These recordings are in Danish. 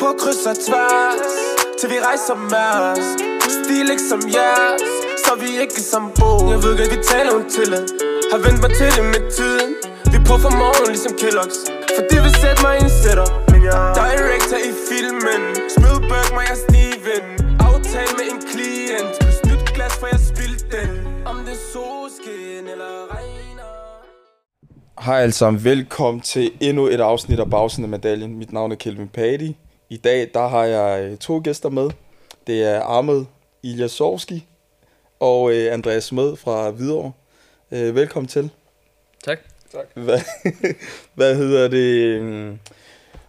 på kryds og tværs Til vi rejser mærs Stil ikke som jeres Så vi ikke som bo. Jeg ved godt, vi taler om til det Har vendt mig til det med tiden Vi på for morgen ligesom Kellogg's. For det vil sætte mig i en setup Director i filmen. Smidberg mig jeg Steven. Aftale med en klient. Plus nyt glas for jeg spildte den. Om det er solskin eller regner. Hej alle sammen, velkommen til endnu et afsnit af Bagsiden af Medaljen. Mit navn er Kelvin Patti. I dag der har jeg øh, to gæster med. Det er Ahmed Iljasovski og øh, Andreas Smed fra Hvidovre. Øh, velkommen til. Tak. Hvad, hvad hedder det? øhm,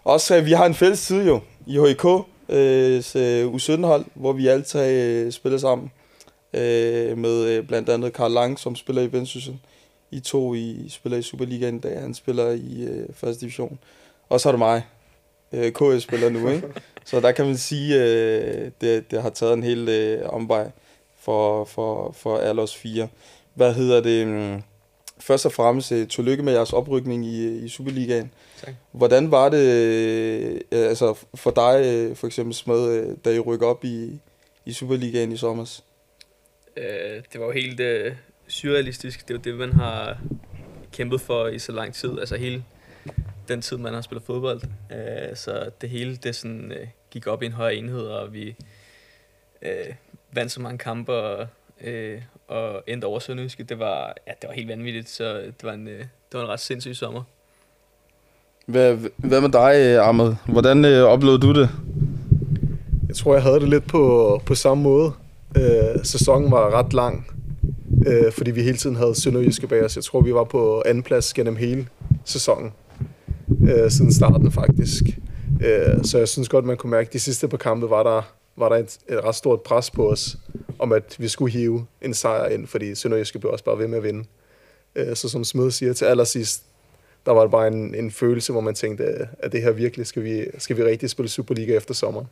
Også, øh, vi har en fælles side jo, i HIK, øh, s- øh, U17-hold, hvor vi alle tre øh, spiller sammen. Øh, med øh, blandt andet Karl Lang, som spiller i Vendsyssel. I to i, spiller i Superligaen i dag, han spiller i øh, første division. Og så er det mig, øh, KS spiller nu, ikke? Så der kan man sige, øh, det, det har taget en hel øh, omvej for, for, for alle os fire. Hvad hedder det? øhm, Først og fremmest, øh, tillykke med jeres oprykning i, i Superligaen. Tak. Hvordan var det øh, altså for dig, øh, for eksempel Smed, øh, da I rykker op i, i Superligaen i sommer? Øh, det var jo helt øh, surrealistisk. Det er jo det, man har kæmpet for i så lang tid. Altså hele den tid, man har spillet fodbold. Øh, så det hele, det sådan, øh, gik op i en højere enhed, og vi øh, vandt så mange kampe og, øh, og endte over Sønderjyske. Det var, ja, det var helt vanvittigt, så det var en, øh, det var en ret sindssyg sommer. Hvad, hvad med dig, Ahmed? Hvordan øh, oplevede du det? Jeg tror, jeg havde det lidt på, på samme måde. Øh, sæsonen var ret lang, øh, fordi vi hele tiden havde Sønderjyske bag os. Jeg tror, vi var på anden plads gennem hele sæsonen, øh, siden starten faktisk. Øh, så jeg synes godt, man kunne mærke, at de sidste par kampe var der, var der et, et ret stort pres på os, om at vi skulle hive en sejr ind, fordi Sønderjyske blev også bare ved med at vinde. Øh, så som Smed siger til allersidst, der var det bare en, en følelse, hvor man tænkte, at det her virkelig skal vi, skal vi rigtig spille Superliga efter sommeren.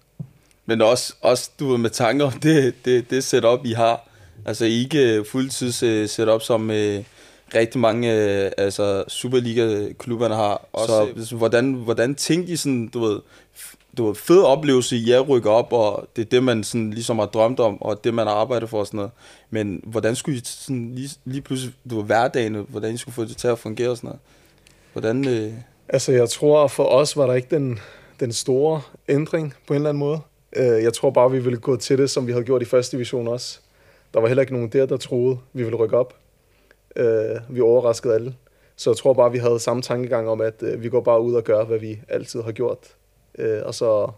Men også, også du med tanker om det, det, det setup, I har. Altså ikke fuldtids øh, setup, som øh, rigtig mange øh, altså Superliga-klubberne har. Så altså, hvordan, hvordan tænkte I sådan, du ved, du ved, fed oplevelse i at rykke op, og det er det, man sådan ligesom har drømt om, og det, man har arbejdet for og sådan noget. Men hvordan skulle I sådan lige, lige pludselig, du ved, hverdagen, hvordan I skulle få det til at fungere og sådan noget? Hvordan, øh, Altså, jeg tror, for os var der ikke den, den store ændring på en eller anden måde. Øh, Jeg tror bare, vi ville gå til det, som vi havde gjort i første division også. Der var heller ikke nogen der, der troede, vi ville rykke op. Øh, Vi overraskede alle. Så jeg tror bare, vi havde samme tankegang om, at øh, vi går bare ud og gør, hvad vi altid har gjort. Øh, Og så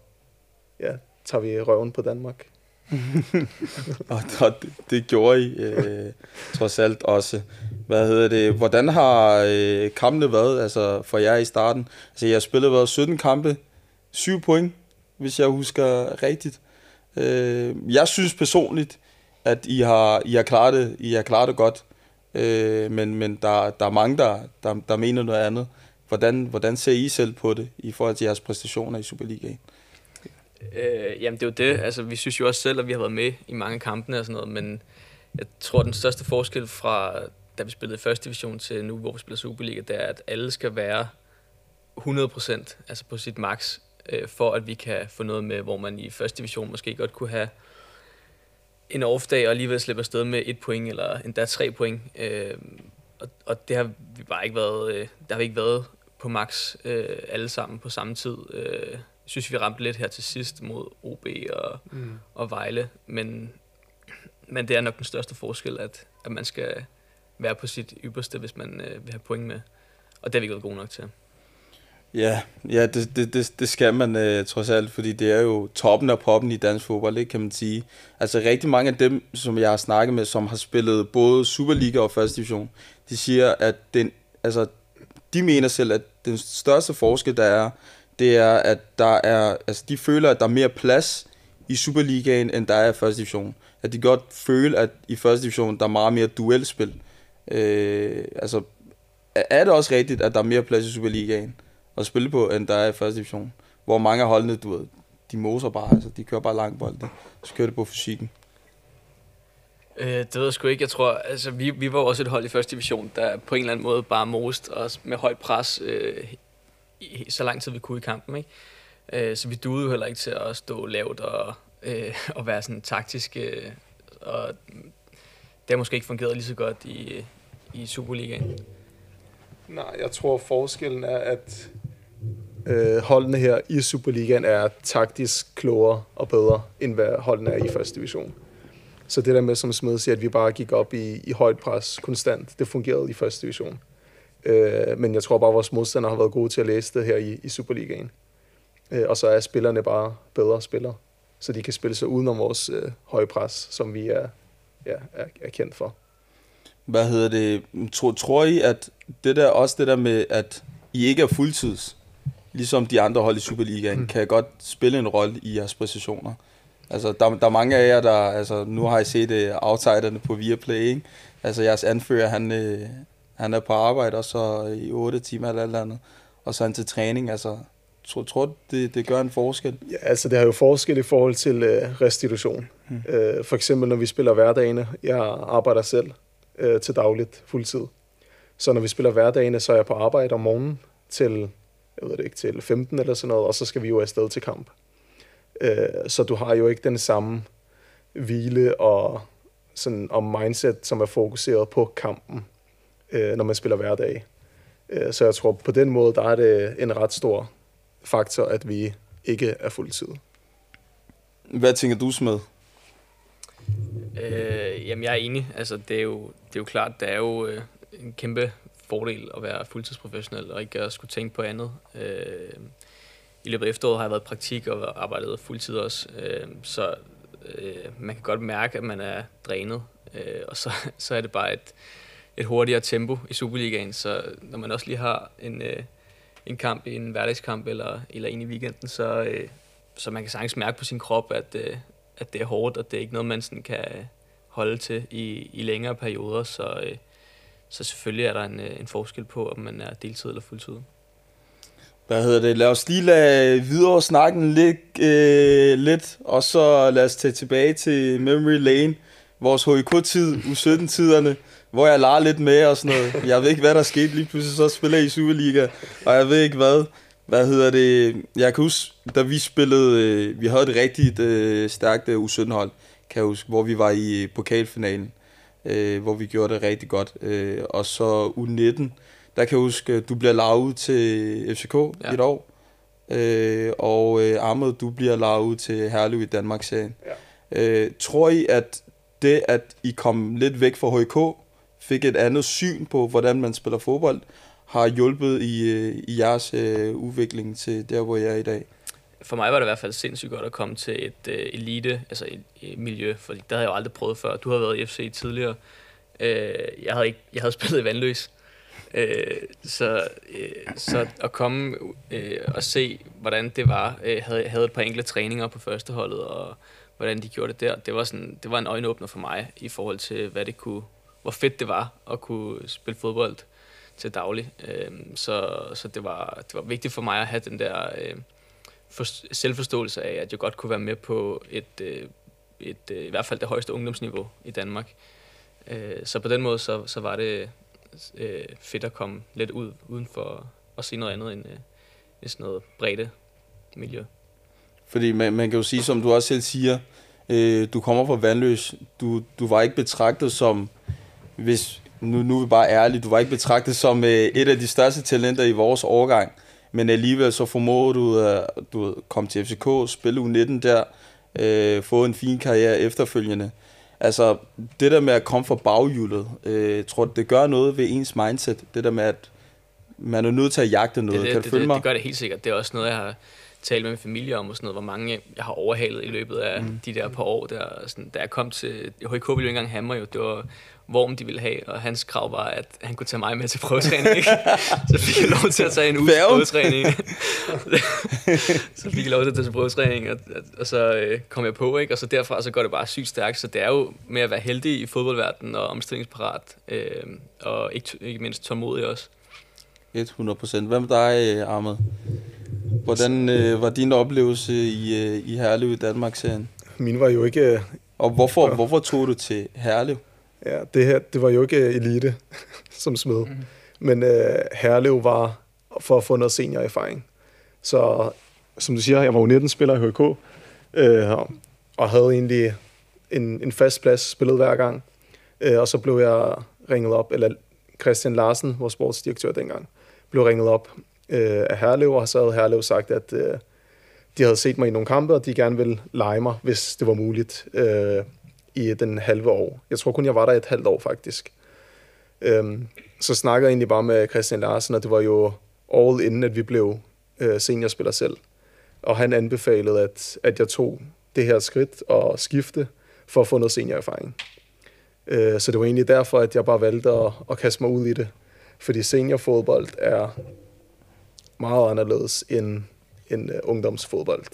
ja, tager vi røven på Danmark. Og, det, det gjorde I øh, trods alt også. Hvad hedder det? Hvordan har øh, kampene været altså, for jer i starten? Altså, jeg har spillet været 17 kampe, 7 point, hvis jeg husker rigtigt. Øh, jeg synes personligt, at I har, I har, klaret, det, I har klaret det godt. Øh, men men der, der er mange, der, der, der mener noget andet. Hvordan, hvordan ser I selv på det i forhold til jeres præstationer i Superligaen? Øh, jamen det er jo det. Altså, vi synes jo også selv, at vi har været med i mange kampene og sådan noget, men jeg tror, den største forskel fra da vi spillede i første division til nu, hvor vi spiller Superliga, det er, at alle skal være 100% altså på sit max, øh, for at vi kan få noget med, hvor man i første division måske godt kunne have en off-dag og alligevel slippe afsted med et point, eller endda tre point. Øh, og, og det har vi bare ikke været, øh, der har vi ikke været på max øh, alle sammen på samme tid. Øh, jeg synes, vi ramte lidt her til sidst mod OB og, mm. og Vejle, men, men det er nok den største forskel, at, at man skal være på sit ypperste, hvis man øh, vil have point med. Og det har vi ikke været gode nok til. Ja, ja det, det, det, det skal man øh, trods alt, fordi det er jo toppen af poppen i dansk fodbold, ikke, kan man sige. Altså rigtig mange af dem, som jeg har snakket med, som har spillet både Superliga og første division, de siger, at den, altså, de mener selv, at den største forskel, der er, det er, at der er, altså, de føler, at der er mere plads i Superligaen, end der er i første division. At de godt føler, at i første division, der er meget mere duelspil. Øh, altså, er det også rigtigt, at der er mere plads i Superligaen at spille på, end der er i første division? Hvor mange af holdene, du ved, de moser bare, altså, de kører bare langt bolde, så kører det på fysikken. Øh, det ved jeg sgu ikke. Jeg tror, altså, vi, vi var også et hold i første division, der på en eller anden måde bare most os med højt pres øh, i, så lang tid vi kunne i kampen. Ikke? Øh, så vi duede jo heller ikke til at stå lavt og, øh, og være sådan taktisk. Øh, og det har måske ikke fungeret lige så godt i, i Superligaen. Nej, jeg tror forskellen er, at øh, holdene her i Superligaen er taktisk klogere og bedre, end hvad holdene er i første division. Så det der med, som Smed siger, at vi bare gik op i, i højt pres konstant, det fungerede i første division. Øh, men jeg tror bare, at vores modstandere har været gode til at læse det her i, i Superligaen. Øh, og så er spillerne bare bedre spillere, så de kan spille sig udenom vores øh, høje pres, som vi er, ja, er, er kendt for. Hvad hedder det? Tror, tror I, at det der, også det der med, at I ikke er fuldtids, ligesom de andre hold i Superligaen, mm. kan godt spille en rolle i jeres præcisioner? Altså, der, der er mange af jer, der... Altså, nu har I set uh, outsiderne på Viaplay, ikke? Altså, jeres anfører, han, uh, han er på arbejde, og så i 8 timer eller alt andet. Og så han til træning, altså... Tror, tror det, det gør en forskel? Ja, altså det har jo forskel i forhold til uh, restitution. Hmm. Uh, for eksempel når vi spiller hverdagene. Jeg arbejder selv uh, til dagligt fuldtid. Så når vi spiller hverdagene, så er jeg på arbejde om morgenen til, jeg ved det ikke, til 15 eller sådan noget, og så skal vi jo afsted til kamp. Øh, så du har jo ikke den samme hvile og, sådan, og mindset, som er fokuseret på kampen, øh, når man spiller hverdag. Øh, så jeg tror, på den måde, der er det en ret stor faktor, at vi ikke er fuldtid. Hvad tænker du, Smed? Øh, jamen, jeg er enig. Altså, det, er jo, det er jo klart, der er jo øh, en kæmpe fordel at være fuldtidsprofessionel og ikke at skulle tænke på andet. Øh, i løbet af efteråret har jeg været i praktik og arbejdet fuldtid også, øh, så øh, man kan godt mærke, at man er drænet, øh, og så, så er det bare et, et hurtigere tempo i Superligaen, så når man også lige har en, øh, en kamp, en hverdagskamp eller, eller en i weekenden, så, øh, så man kan sagtens mærke på sin krop, at, øh, at det er hårdt, og det er ikke noget, man sådan kan holde til i, i længere perioder, så, øh, så selvfølgelig er der en, øh, en forskel på, om man er deltid eller fuldtid. Hvad hedder det? Lad os lige lade videre snakken lidt, øh, lidt, og så lad os tage tilbage til Memory Lane, vores HIK-tid, U17-tiderne, hvor jeg leger lidt med og sådan noget. Jeg ved ikke, hvad der skete. Lige pludselig så spiller jeg i Superliga, og jeg ved ikke hvad. Hvad hedder det? Jeg kan huske, da vi spillede, øh, vi havde et rigtigt øh, stærkt øh, U17-hold, kan jeg huske, hvor vi var i øh, pokalfinalen, øh, hvor vi gjorde det rigtig godt. Øh, og så U19, der kan jeg huske, du bliver lavet til FCK ja. et år. Øh, og øh, Ahmed, du bliver lavet til Herlev i Danmark-serien. Ja. Øh, tror I, at det, at I kom lidt væk fra HK, fik et andet syn på, hvordan man spiller fodbold, har hjulpet i, øh, i jeres øh, udvikling til der, hvor jeg er i dag? For mig var det i hvert fald sindssygt godt at komme til et øh, elite, altså et, et miljø, for det havde jeg jo aldrig prøvet før. Du har været i FC tidligere. Øh, jeg, havde ikke, jeg havde spillet i Vandløs, Øh, så, øh, så at komme øh, og se, hvordan det var, øh, havde, havde et par enkle træninger på førsteholdet, og hvordan de gjorde det der, det var, sådan, det var en øjenåbner for mig, i forhold til, hvad det kunne, hvor fedt det var at kunne spille fodbold til daglig. Øh, så så det, var, det var vigtigt for mig at have den der øh, for, selvforståelse af, at jeg godt kunne være med på et, øh, et øh, i hvert fald det højeste ungdomsniveau i Danmark. Øh, så på den måde, så, så var det øh, fedt at komme lidt ud uden for at se noget andet end, øh, end sådan noget bredde miljø. Fordi man, man kan jo sige, som du også selv siger, øh, du kommer fra Vandløs, du, du var ikke betragtet som, hvis nu, nu er vi bare ærlige, du var ikke betragtet som øh, et af de største talenter i vores årgang, men alligevel så formåede du at du komme til FCK, spille U19 der, øh, få en fin karriere efterfølgende. Altså, det der med at komme fra baghjulet, øh, tror du, det gør noget ved ens mindset? Det der med, at man er nødt til at jagte noget. Det, det, kan du det, følge det, mig? Det gør det helt sikkert. Det er også noget, jeg har talt med min familie om, og sådan noget, hvor mange jeg har overhalet i løbet af mm. de der par år. Der, sådan, da jeg kom til... HK ville jo ikke engang mig jo. Det var Worm, de ville have, og hans krav var, at han kunne tage mig med til prøvetræning. Ikke? så fik jeg lov til at tage en uge prøvetræning. så fik jeg lov til at tage til prøvetræning, og, og så øh, kom jeg på, ikke? og så derfra så går det bare sygt stærkt. Så det er jo med at være heldig i fodboldverdenen og omstillingsparat, øh, og ikke, ikke mindst tålmodig også. 100 procent. Hvad med dig, Ahmed? Hvordan øh, var din oplevelse i, øh, i Herlev i Danmark-serien? Min var jo ikke... Øh, og hvorfor, hvorfor tog du til Herlev? Ja, det her, det var jo ikke elite som smed. Mm. Men øh, Herlev var for at få noget seniorerfaring. Så som du siger, jeg var jo 19 spiller i HK, øh, og havde egentlig en, en fast plads, spillet hver gang. Øh, og så blev jeg ringet op, eller Christian Larsen, vores sportsdirektør dengang, blev ringet op øh, af Herlev, og så havde Herlev sagt, at øh, de havde set mig i nogle kampe, og de gerne ville lege mig, hvis det var muligt, øh, i den halve år. Jeg tror kun, jeg var der et halvt år, faktisk. Øhm, så snakkede jeg egentlig bare med Christian Larsen, og det var jo all inden, at vi blev øh, seniorspiller selv. Og han anbefalede, at, at jeg tog det her skridt og skifte for at få noget seniorerfaring. Øh, så det var egentlig derfor, at jeg bare valgte at, at kaste mig ud i det. Fordi seniorfodbold er meget anderledes end, end uh, ungdomsfodbold.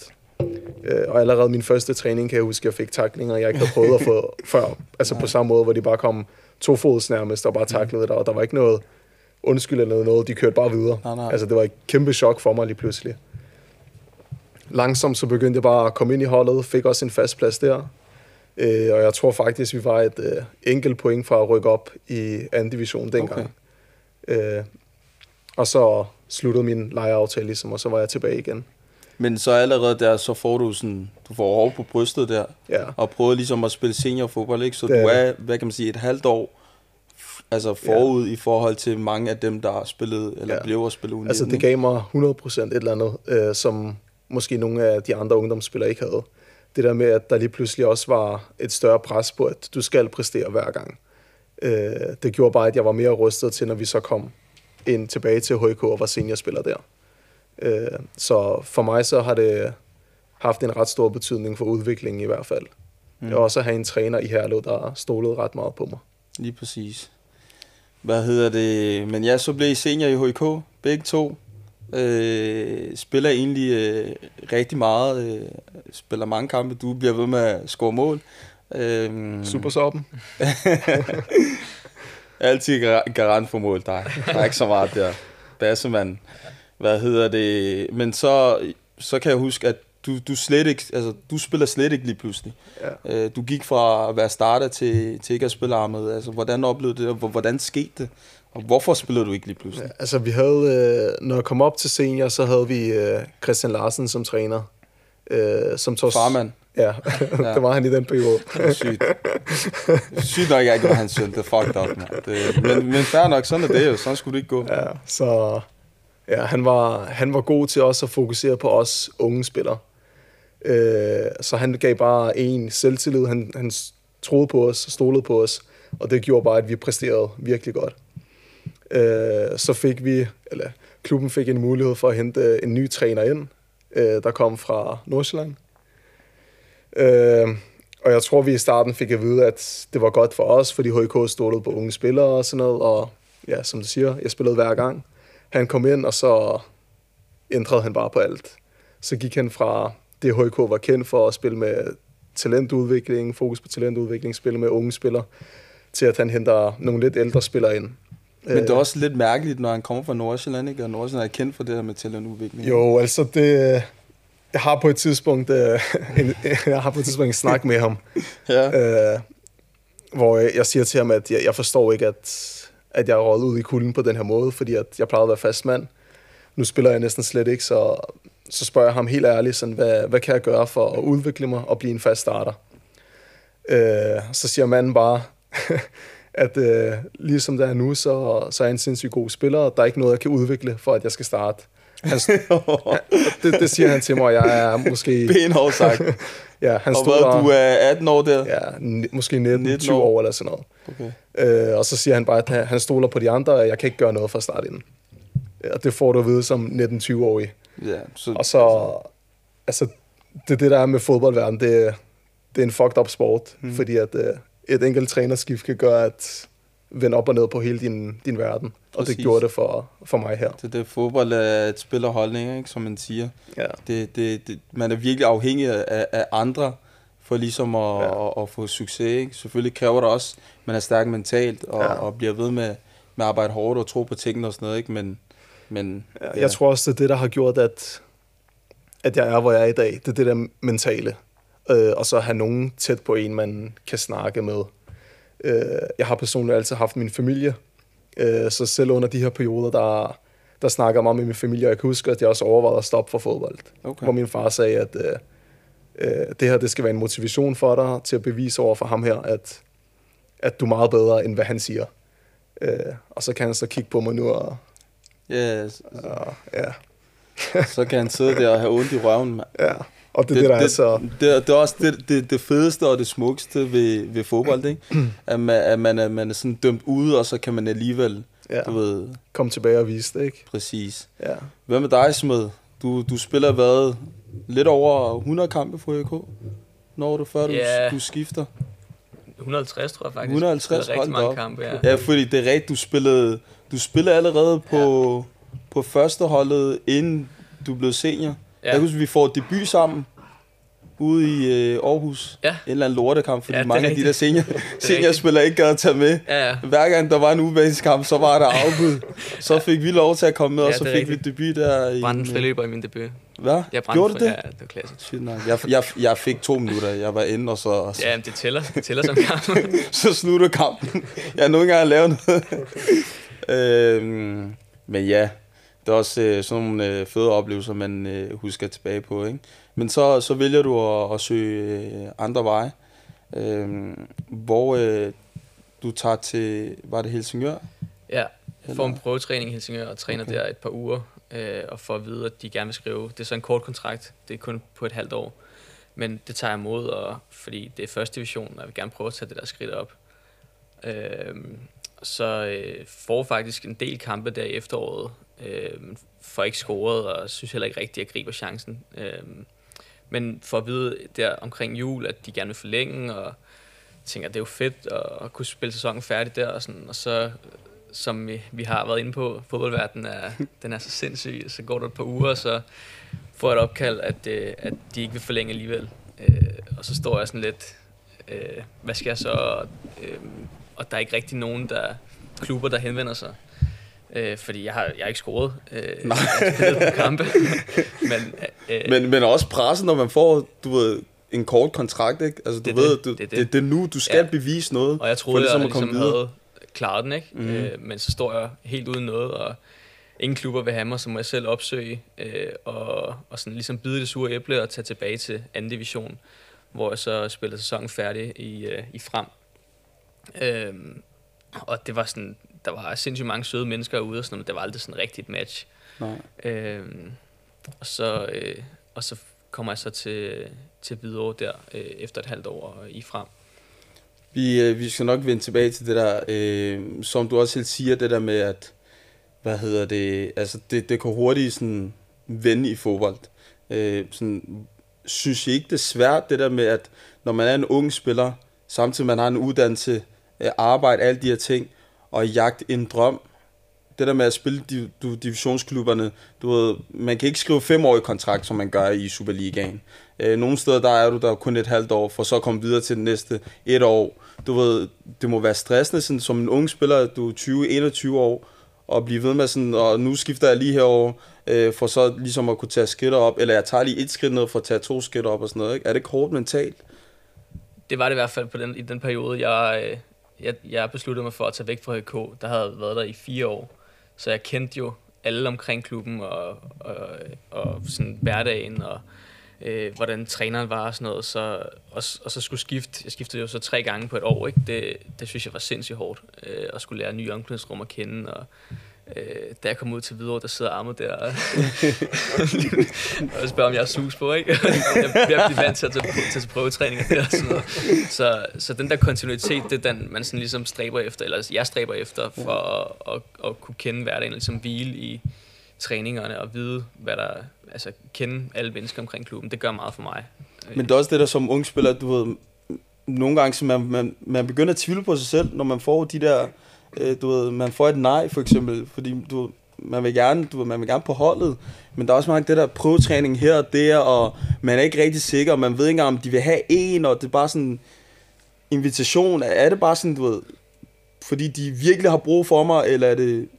Øh, og allerede min første træning kan jeg huske, at jeg fik taklinger, jeg ikke havde prøvet at få før. Altså på samme måde, hvor de bare kom to fods nærmest og bare taklede der, og der var ikke noget undskyld eller noget, de kørte bare videre. Nej, nej. Altså det var et kæmpe chok for mig lige pludselig. Langsomt så begyndte jeg bare at komme ind i holdet, fik også en fast plads der. Øh, og jeg tror faktisk, vi var et øh, enkelt point fra at rykke op i anden division dengang. Okay. Øh, og så sluttede min lejeaftale ligesom, og så var jeg tilbage igen. Men så allerede der, så får du sådan, du får hår på brystet der, Ja. og prøver ligesom at spille seniorfodbold, ikke? Så Det du er, hvad kan man sige, et halvt år altså forud ja. i forhold til mange af dem, der har spillet, eller Ja. blev at spille u Altså det gav mig 100% et eller andet, øh, som måske nogle af de andre ungdomsspillere ikke havde. Det der med, at der lige pludselig også var et større pres på, at du skal præstere hver gang. Øh, det gjorde bare, at jeg var mere rustet til, når vi så kom ind tilbage til HK og var seniorspiller der. Øh, så for mig så har det haft en ret stor betydning for udviklingen i hvert fald. Mm. Og også at have en træner i Herlev, der stolet ret meget på mig. Lige præcis. Hvad hedder det? Men ja, så blev I senior i HK, begge to. Øh, spiller egentlig øh, rigtig meget. Øh, spiller mange kampe. Du bliver ved med at score mål. Øh, Super soppen. Altid gar- garant for mål, der, der er ikke så meget der. Bassemand. Hvad hedder det? Men så, så kan jeg huske, at du, du, slet ikke, altså, du spiller slet ikke lige pludselig. Ja. Øh, Du gik fra at være starter til, til ikke at spille armet. Altså, hvordan oplevede det, og hvor- hvordan skete det? Og hvorfor spillede du ikke lige pludselig? Ja, altså vi havde, øh, når jeg kom op til senior, så havde vi øh, Christian Larsen som træner. Øh, som tog, Farmand. Ja, Ja. det var han i den periode. Sygt. Sygt nok, jeg ikke var hans søn. Det er fucked up, man. Det, men, men fair nok, sådan er det jo. Sådan skulle det ikke gå. Ja, så ja, han, var, han var god til også at fokusere på os unge spillere. Øh, så han gav bare en selvtillid. Han, han troede på os, stolede på os, og det gjorde bare, at vi præsterede virkelig godt. Øh, så fik vi, eller klubben fik en mulighed for at hente en ny træner ind, øh, der kom fra Nordsjælland. Øh, og jeg tror, vi i starten fik at vide, at det var godt for os, fordi HK stolede på unge spillere og sådan noget. Og ja, som du siger, jeg spillede hver gang. Han kom ind, og så ændrede han bare på alt. Så gik han fra det, HK var kendt for at spille med talentudvikling, fokus på talentudvikling, spille med unge spillere, til at han henter nogle lidt ældre spillere ind. Men det er også lidt mærkeligt, når han kommer fra Nordsjælland, ikke? Og Nordsjælland er kendt for det her med talentudvikling. Jo, altså det... Jeg har på et tidspunkt, øh, en, jeg har på et tidspunkt en snak med ham, Ja. øh, hvor jeg, jeg siger til ham, at jeg, jeg forstår ikke, at, at jeg er røget ud i kulden på den her måde, fordi at jeg plejede at være fast mand. Nu spiller jeg næsten slet ikke, så, så spørger jeg ham helt ærligt, sådan, hvad, hvad kan jeg gøre for at udvikle mig og blive en fast starter? Øh, så siger manden bare, at øh, ligesom der er nu, så, så er jeg en sindssygt god spiller, og der er ikke noget, jeg kan udvikle, for at jeg skal starte. Han, det, det siger han til mig, og jeg er måske... Benhårdt sagt. Ja, han og stod hvad, der, du er 18 år der? ja, måske 19, 19 20 år. år eller sådan noget. Okay. Øh, og så siger han bare, at han- han stoler på de andre, og jeg kan ikke gøre noget fra start inden. Ja, Og det får du at vide som 19-20-årig. Ja, så, Og så, altså, det er det, der er med fodboldverden, det, det er en fucked up sport, mm. fordi at øh, et enkelt trænerskift kan gøre, at vende op og ned på hele din, din verden. Og Præcis. det gjorde det for, for mig her. det, det fodbold er et spil og holdning, ikke, som man siger. Ja. Det, det, det, man er virkelig afhængig af, af andre for ligesom at, Ja. at, at få succes. Ikke? Selvfølgelig kræver det også, at man er stærk mentalt og, Ja. ja. og bliver ved med, med at arbejde hårdt og tro på tingene og sådan noget. Ikke? Men, men Ja. Jeg tror også, det er det, der har gjort, at, at jeg er, hvor jeg er i dag. Det er det der mentale. Øh, og så have nogen tæt på en, man kan snakke med. Øh, jeg har personligt altid haft min familie, øh, så selv under de her perioder, der, der snakker meget med min familie, og jeg kan huske, at jeg også overvejede at stoppe for fodbold. Okay. Hvor min far sagde, at øh, øh, det her det skal være en motivation for dig til at bevise over for ham her, at, at du er meget bedre, end hvad han siger. Øh, og så kan han så kigge på mig nu, og, Ja, og ja, så kan han sidde der og have ondt i røven, mand. ja. Og det er det, det, der er så... det, det er også det, det, det fedeste og det smukkeste ved, ved fodbold, ikke? At man, at man, er, man er sådan dømt ude, og så kan man alligevel, Ja, du ved, kom tilbage og vise det, ikke? præcis. Ja. Hvad med dig, Smed? Du, du spiller hvad? Lidt over 100 kampe for AK? Når du før du, Ja. du skifter? 150, tror jeg faktisk. 150, Spillet hold rigtig mange op. kampe, ja. Ja, fordi det er rigtigt, du spillede, du spillede allerede på, på første holdet, inden du blev senior. Ja. Jeg husker, vi får debut sammen ude i øh, Aarhus. Ja. En eller anden lortekamp, fordi Ja, mange af de der senior, seniorspillere ikke gad at tage med. Ja, ja. Hver gang der var en ubaneskamp, så var der afbud. Så fik vi lov til at komme med, og Ja, så det er fik vi rigtigt. debut der. i Brændte en en, friløber i min debut. Hvad? Jeg brændte Gjorde du det? Ja, det var klassisk. Shit, nej. Jeg, jeg, jeg fik to minutter. Jeg var inde, og så, og så, Ja, men det tæller, det tæller som kamp. så slutter kampen. Jeg har nu ikke engang lavet noget. øhm, men ja, det er også øh, sådan nogle øh, fede oplevelser, man øh, husker tilbage på. Ikke? Men så, så vælger du at, at søge øh, andre veje, øh, hvor øh, du tager til, var det Helsingør? Ja, jeg får en prøvetræning i Helsingør og træner okay. der et par uger, øh, og får at vide, at de gerne vil skrive. Det er så en kort kontrakt, det er kun på et halvt år. Men det tager jeg imod, og, fordi det er første division, og jeg vil gerne prøve at tage det der skridt op. Øh, så øh, får faktisk en del kampe der i efteråret, øh, får ikke scoret, og synes heller ikke rigtigt, at jeg griber chancen. Øh, men for at vide der omkring jul, at de gerne vil forlænge, og tænker, det er jo fedt at, at kunne spille sæsonen færdig der, og, sådan, og så som vi, vi har været inde på, fodboldverdenen er, den er så sindssyg, så går der et par uger, så får jeg et opkald, at, øh, at de ikke vil forlænge alligevel. Øh, og så står jeg sådan lidt, øh, hvad skal jeg så? Øh, og der er ikke rigtig nogen der klubber, der henvender sig. Øh, fordi jeg har, jeg har ikke scoret. Øh, Nej. På kampe. Men, øh, Men, men også pressen, når man får, du ved, en kort kontrakt, ikke? Altså, du Det ved, det. du, Det det, det. det, er nu, du skal Ja. bevise noget. Og jeg for troede, ligesom jeg at komme ligesom videre. havde klaret den, ikke? Mm. Øh, men så står jeg helt uden noget, og ingen klubber vil have mig, så må jeg selv opsøge, øh, og, og sådan ligesom bide det sure æble og tage tilbage til anden division, hvor jeg så spillede sæsonen færdig i, øh, i frem. Øh, og det var sådan, der var sindssygt mange søde mennesker ude, og sådan, men det var aldrig sådan rigtigt et match. Nej. Øh, og, så, øh, og så kommer jeg så til, til Hvidovre der øh, efter et halvt år i frem. Vi, øh, vi skal nok vende tilbage til det der, øh, som du også selv siger, det der med, at, hvad hedder det, altså det, det kan hurtigt sådan vende i fodbold. Øh, sådan, synes I ikke, det er svært, det der med, at når man er en ung spiller, samtidig man har en uddannelse, øh, arbejde, alle de her ting, og jagte en drøm, det der med at spille div, du, divisionsklubberne, du ved, man kan ikke skrive femårig kontrakt, som man gør i Superligaen. Øh, nogle steder, der er du der kun et halvt år, for så at komme videre til det næste et år. Du ved, det må være stressende sådan, som en ung spiller, du er 20-21 år, og blive ved med sådan, og nu skifter jeg lige herover øh, for så ligesom at kunne tage skridt op, eller jeg tager lige et skridt ned for at tage to skridt op og sådan noget. Ikke? Er det ikke hårdt mentalt? Det var det i hvert fald på den, i den periode, jeg, øh, jeg, jeg besluttede mig for at tage væk fra HK. Der havde været der i fire år, så jeg kendte jo alle omkring klubben og, og, og sådan hverdagen og øh, hvordan træneren var og sådan noget. Så, og, og så skulle skifte, jeg skiftede jo så tre gange på et år, ikke? Det, det synes jeg var sindssygt hårdt, øh, at skulle lære nye omklædningsrum at kende og Øh, da jeg kom ud til Hvidovre, der sidder Arme der og, og spørger, om jeg er sus på, ikke? jeg bliver blive vant til at tage, tage til prøvetræninger der og sådan noget. Så, så den der kontinuitet, det er den, man sådan ligesom stræber efter, eller jeg stræber efter, for at, at, at kunne kende hverdagen, ligesom hvile i træningerne og vide, hvad der, altså kende alle mennesker omkring klubben. Det gør meget for mig. Men det er også det der som ung spiller, du ved, nogle gange, så man, man, man begynder at tvivle på sig selv, når man får de der, øh, du ved, man får et nej for eksempel, fordi du ved, man vil gerne, du ved, man vil gerne på holdet, men der er også mange det der prøvetræning her og der, og man er ikke rigtig sikker, og man ved ikke engang, om de vil have en, og det er bare sådan invitation. Er det bare sådan, du ved, fordi de virkelig har brug for mig, eller er det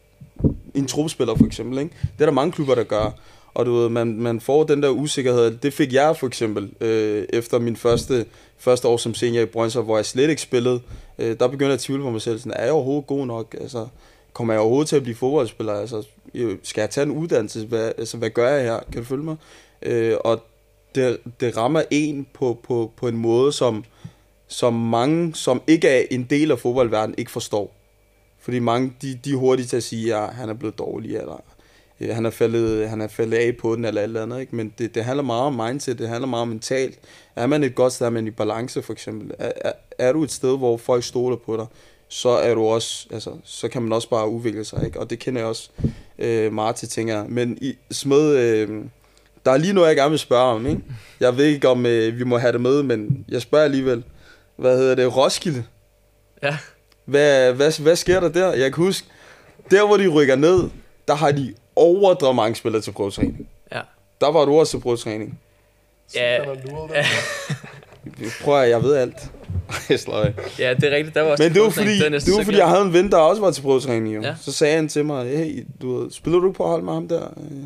en trupspiller for eksempel, ikke? Det er der mange klubber, der gør. Og du ved, man, man får den der usikkerhed. Det fik jeg for eksempel øh, efter min første, første år som senior i Brøndshøj, hvor jeg slet ikke spillede. Øh, der begyndte jeg at tvivle på mig selv. Sådan, er jeg overhovedet god nok? Altså, kommer jeg overhovedet til at blive fodboldspiller? Altså, skal jeg tage en uddannelse? Hvad, altså, hvad gør jeg her? Kan du følge mig? Øh, og det, det rammer en på, på, på en måde, som, som mange, som ikke er en del af fodboldverdenen, ikke forstår. Fordi mange, de, de er hurtige til at sige, at han er blevet dårlig, eller han er faldet, han er faldet af på den, eller alt andet. Ikke? Men det, det handler meget om mindset, det handler meget om mentalt. Er man et godt sted, er man i balance for eksempel. Er, er, er du et sted, hvor folk stoler på dig, så er du også, altså, så kan man også bare udvikle sig, ikke? Og det kender jeg også øh, meget til, tænker jeg. Men i, smed, øh, der er lige noget, jeg gerne vil spørge om, ikke? Jeg ved ikke, om øh, vi må have det med, men jeg spørger alligevel. Hvad hedder det? Roskilde? Ja. Hvad, hvad, hvad sker der der? Jeg kan huske, der hvor de rykker ned, der har de overdrevet mange spillere til prøvetræning. Ja. Der var du også til prøvetræning. Ja, Prøv at jeg ved alt. Jeg slår af. ja, det er rigtigt. Der var også Men det var fordi, det var fordi jeg havde en ven, der også var til prøvetræning. Jo. Ja. Så sagde han til mig, hey, du spiller du ikke på hold med ham der? Øh,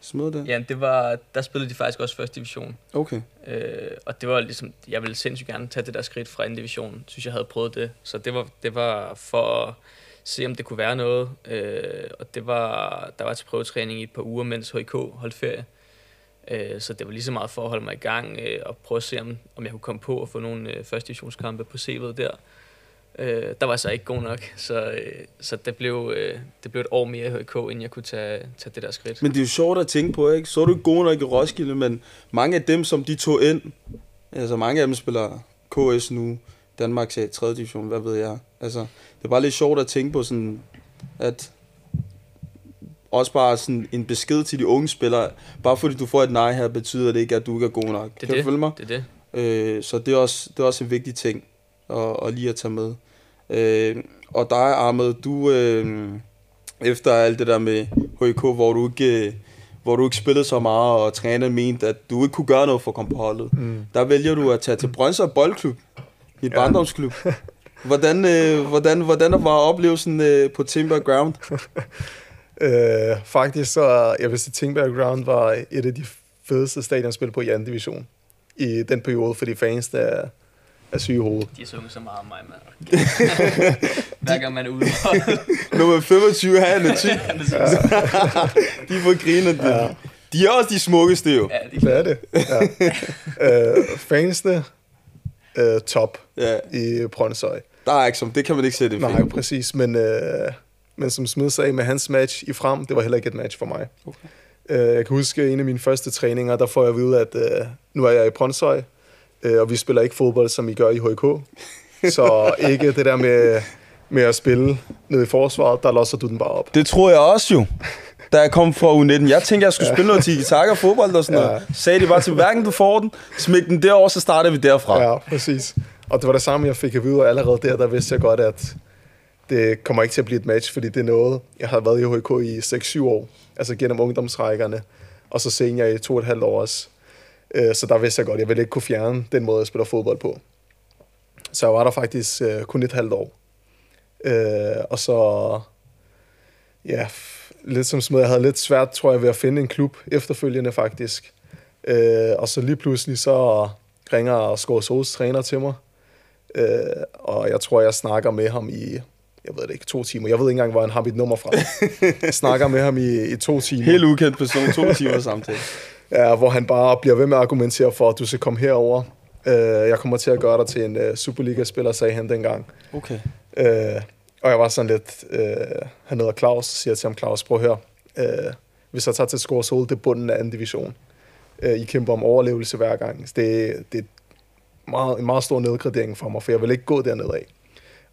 Smed der? Ja, det var, der spillede de faktisk også første division. Okay. Øh, og det var ligesom, jeg ville sindssygt gerne tage det der skridt fra anden division. Synes jeg havde prøvet det. Så det var, det var for se, om det kunne være noget. Øh, og det var, der var til prøvetræning i et par uger, mens HIK holdt ferie. Øh, så det var lige så meget for at holde mig i gang øh, og prøve at se, om, om jeg kunne komme på og få nogle øh, første divisionskampe på CV'et der. Øh, der var jeg så ikke god nok, så, øh, så det, blev, øh, det blev et år mere i HK, inden jeg kunne tage, tage det der skridt. Men det er jo sjovt at tænke på, ikke? Så er du ikke god nok i Roskilde, men mange af dem, som de tog ind, altså mange af dem spiller KS nu, Danmarks 3. division, hvad ved jeg. Altså, det er bare lidt sjovt at tænke på sådan, at også bare sådan en besked til de unge spillere, bare fordi du får et nej her, betyder det ikke, at du ikke er god nok. det kan er du det. følge mig? Det er det. Øh, så det er, også, det er også en vigtig ting at, at lige at tage med. Øh, og dig, Ahmed, du, øh, efter alt det der med HK, hvor du ikke, hvor du ikke spillede så meget, og træneren mente, at du ikke kunne gøre noget for at komme på holdet, Mm. der vælger du at tage til Brøndshøj Boldklub, i et Ja. barndomsklub. Hvordan, øh, hvordan, hvordan var oplevelsen øh, på Timber Ground? Øh, faktisk så, jeg vil sige, Tingberg Ground var et af de fedeste stadionspil på i anden division. I den periode for de fans, der er, er syge i hovedet. De har sunget så meget om mig, mand. Hver gang man er ude. Nummer 25, han er tyk. de får grinet. Ja. De er også de smukkeste jo. ja, de Hvad er det? Ja. øh, fansene, øh, top Ja, i Brøndshøj. Der er ikke som, det kan man ikke sætte Nej, finger på. præcis, men, øh, men som Smed sagde med hans match i frem, det var heller ikke et match for mig. Okay. Øh, jeg kan huske en af mine første træninger, der får jeg at vide, at øh, nu er jeg i Brøndshøj, øh, og vi spiller ikke fodbold, som I gør i HK. Så ikke det der med, med at spille nede i forsvaret, der losser du den bare op. Det tror jeg også jo, da jeg kom fra U19. Jeg tænkte, jeg skulle spille noget tiki og fodbold og sådan Ja. noget. Sagde de bare til, hverken du får den, smæk den derover, så starter vi derfra. Ja, præcis. Og det var det samme, jeg fik at vide, og allerede der, der vidste jeg godt, at det kommer ikke til at blive et match, fordi det er noget, jeg har været i HK i 6-7 år, altså gennem ungdomsrækkerne, og så senior i to og et halvt år også. Øh, så der vidste jeg godt, at jeg ville ikke kunne fjerne den måde, jeg spiller fodbold på. Så jeg var der faktisk øh, kun et halvt år. Øh, og så, ja, lidt som smed, jeg havde lidt svært, tror jeg, ved at finde en klub efterfølgende faktisk. Og så lige pludselig så ringer Skåre Sols træner til mig, øh, og jeg tror, jeg snakker med ham i, jeg ved det ikke, to timer. Jeg ved ikke engang, hvor han har mit nummer fra. Jeg snakker med ham i, i to timer. Helt ukendt person, to timer samtale. Ja, hvor han bare bliver ved med at argumentere for, at du skal komme herover. Øh, jeg kommer til at gøre dig til en uh, Superliga-spiller, sagde han dengang. Okay. Øh, og jeg var sådan lidt, øh, han hedder Claus, siger til ham, Claus, prøv at høre. Øh, hvis jeg tager til Skåre Sol, det er bunden af anden division. Øh, I kæmper om overlevelse hver gang. Det, det meget, en meget stor nedgradering for mig, for jeg vil ikke gå dernede af.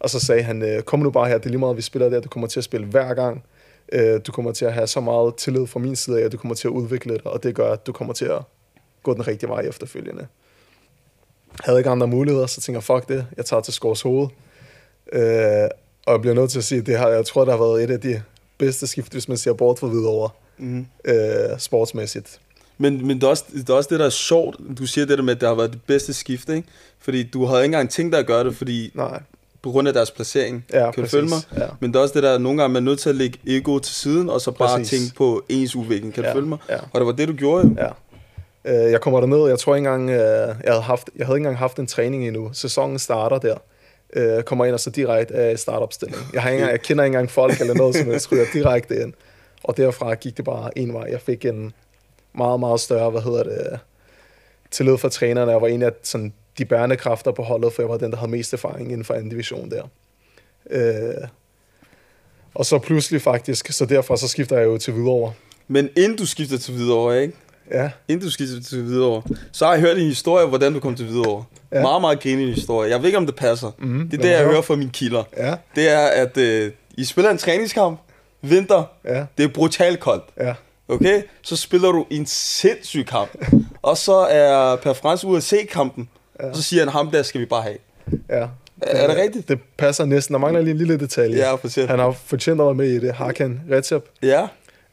Og så sagde han, øh, kom nu bare her, det er lige meget, vi spiller der, du kommer til at spille hver gang. Øh, du kommer til at have så meget tillid fra min side af, at du kommer til at udvikle dig, og det gør, at du kommer til at gå den rigtige vej efterfølgende. Havde ikke andre muligheder, så tænker jeg, fuck det, jeg tager til Skårs hoved. Øh, og jeg bliver nødt til at sige, at det har, jeg tror, der har været et af de bedste skift, hvis man ser bort fra videre Mm. øh, sportsmæssigt. Men, men det, er også, det er også det, der er sjovt. Du siger det der med, at det har været det bedste skift, ikke? Fordi du havde ikke engang tænkt dig at gøre det, fordi Nej, på grund af deres placering. ja, kan præcis. du følge mig? Ja. Men det er også det der, at nogle gange man er nødt til at lægge ego til siden, og så bare Præcis. tænke på ens udvikling. Kan ja, du følge mig? Ja, Og det var det, du gjorde jo. ja. Øh, jeg kommer derned, jeg tror ikke engang, øh, jeg havde, haft, jeg havde ikke engang haft en træning endnu. Sæsonen starter der. øh, kommer ind og så direkte af startopstilling. Jeg, har ikke, jeg kender ikke engang folk eller noget, som jeg ryger direkte ind. Og derfra gik det bare en vej. Jeg fik en meget, meget større, hvad hedder det, tillid fra trænerne. Jeg var en af sådan, de bærende kræfter på holdet, for jeg var den, der havde mest erfaring inden for anden division der. Øh, og så pludselig faktisk, så derfra så skifter jeg jo til Hvidovre. Men inden du skifter til Hvidovre, ikke? Ja, Inden du skifter til Hvidovre, så har jeg hørt en historie, hvordan du kom til Hvidovre. Ja. Meget, meget grinende historie. Jeg ved ikke, om det passer. Mm-hmm. Det er det, jeg hører fra mine kilder. ja, Det er, at øh, I spiller en træningskamp, vinter, ja, det er brutalt koldt. ja, Okay? Så spiller du en sindssyg kamp. og så er Per Frans ude at se kampen. Ja. Og så siger han, ham der skal vi bare have. ja. Er det rigtigt? Det passer næsten. Der mangler lige en lille detalje. Ja, fortæl. Han har fortjent at være med i det. Hakan Recep. Ja,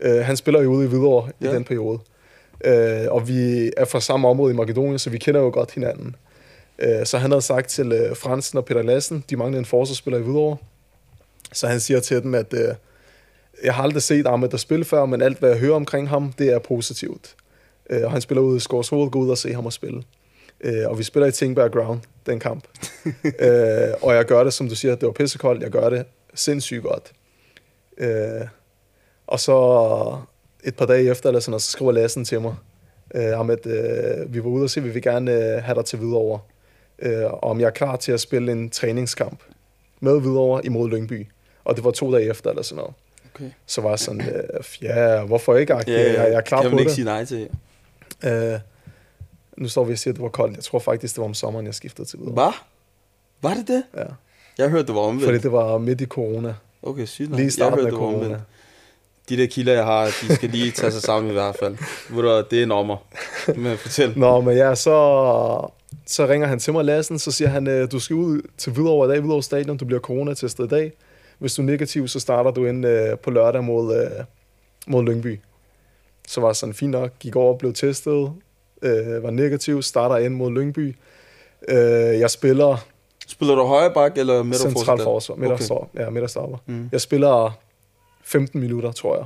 Uh, han spiller jo ude i Hvidovre ja. I den periode. Uh, og vi er fra samme område i Makedonien, så vi kender jo godt hinanden. Uh, så han havde sagt til uh, Fransen og Peter Lassen, de manglede en forsvarsspiller i Hvidovre. Så han siger til dem, at uh, jeg har aldrig set Ahmed der spille før, men alt hvad jeg hører omkring ham, det er positivt. Uh, og han spiller ude i Skårs Hoved, gå ud og se ham og spille. Uh, og vi spiller i Tingberg Ground, den kamp. uh, og jeg gør det, som du siger, det var pissekoldt, jeg gør det sindssygt godt. Uh, og så et par dage efter, eller sådan så skriver Lassen til mig, øh, om at øh, vi var ude og se, vi vil gerne øh, have dig til Hvidovre. Øh, og om jeg er klar til at spille en træningskamp med Hvidovre imod Lyngby. Og det var to dage efter, eller sådan noget. Okay. Så var jeg sådan, øh, ja, hvorfor ikke? Ja, Ja, jeg, jeg er klar kan på man ikke det. sige nej til. Øh, nu står vi og siger, at det var koldt. Jeg tror faktisk, det var om sommeren, jeg skiftede til Hvidovre. Hvad? Var det det? Ja, Jeg hørte, det var omvendt. fordi det var midt i corona. Okay, sygt nok. Lige i jeg starten hørte, af det var corona. omvendt. De der kilder, jeg har, de skal lige tage sig sammen i hvert fald. Ved du det er en ommer. Men fortæl. Nå, men ja, så, så ringer han til mig, Lassen, så siger han, øh, du skal ud til Hvidovre i dag, Hvidovre Stadion, du bliver coronatestet i dag. Hvis du er negativ, så starter du ind øh, på lørdag mod, øh, mod Lyngby. Så var det sådan fint nok, gik over og blev testet, øh, var negativ, starter ind mod Lyngby. Øh, jeg spiller Spiller du højre bak eller midt central forsvar, Okay. ja, midterstopper. Mm. Jeg spiller 15 minutter, tror jeg.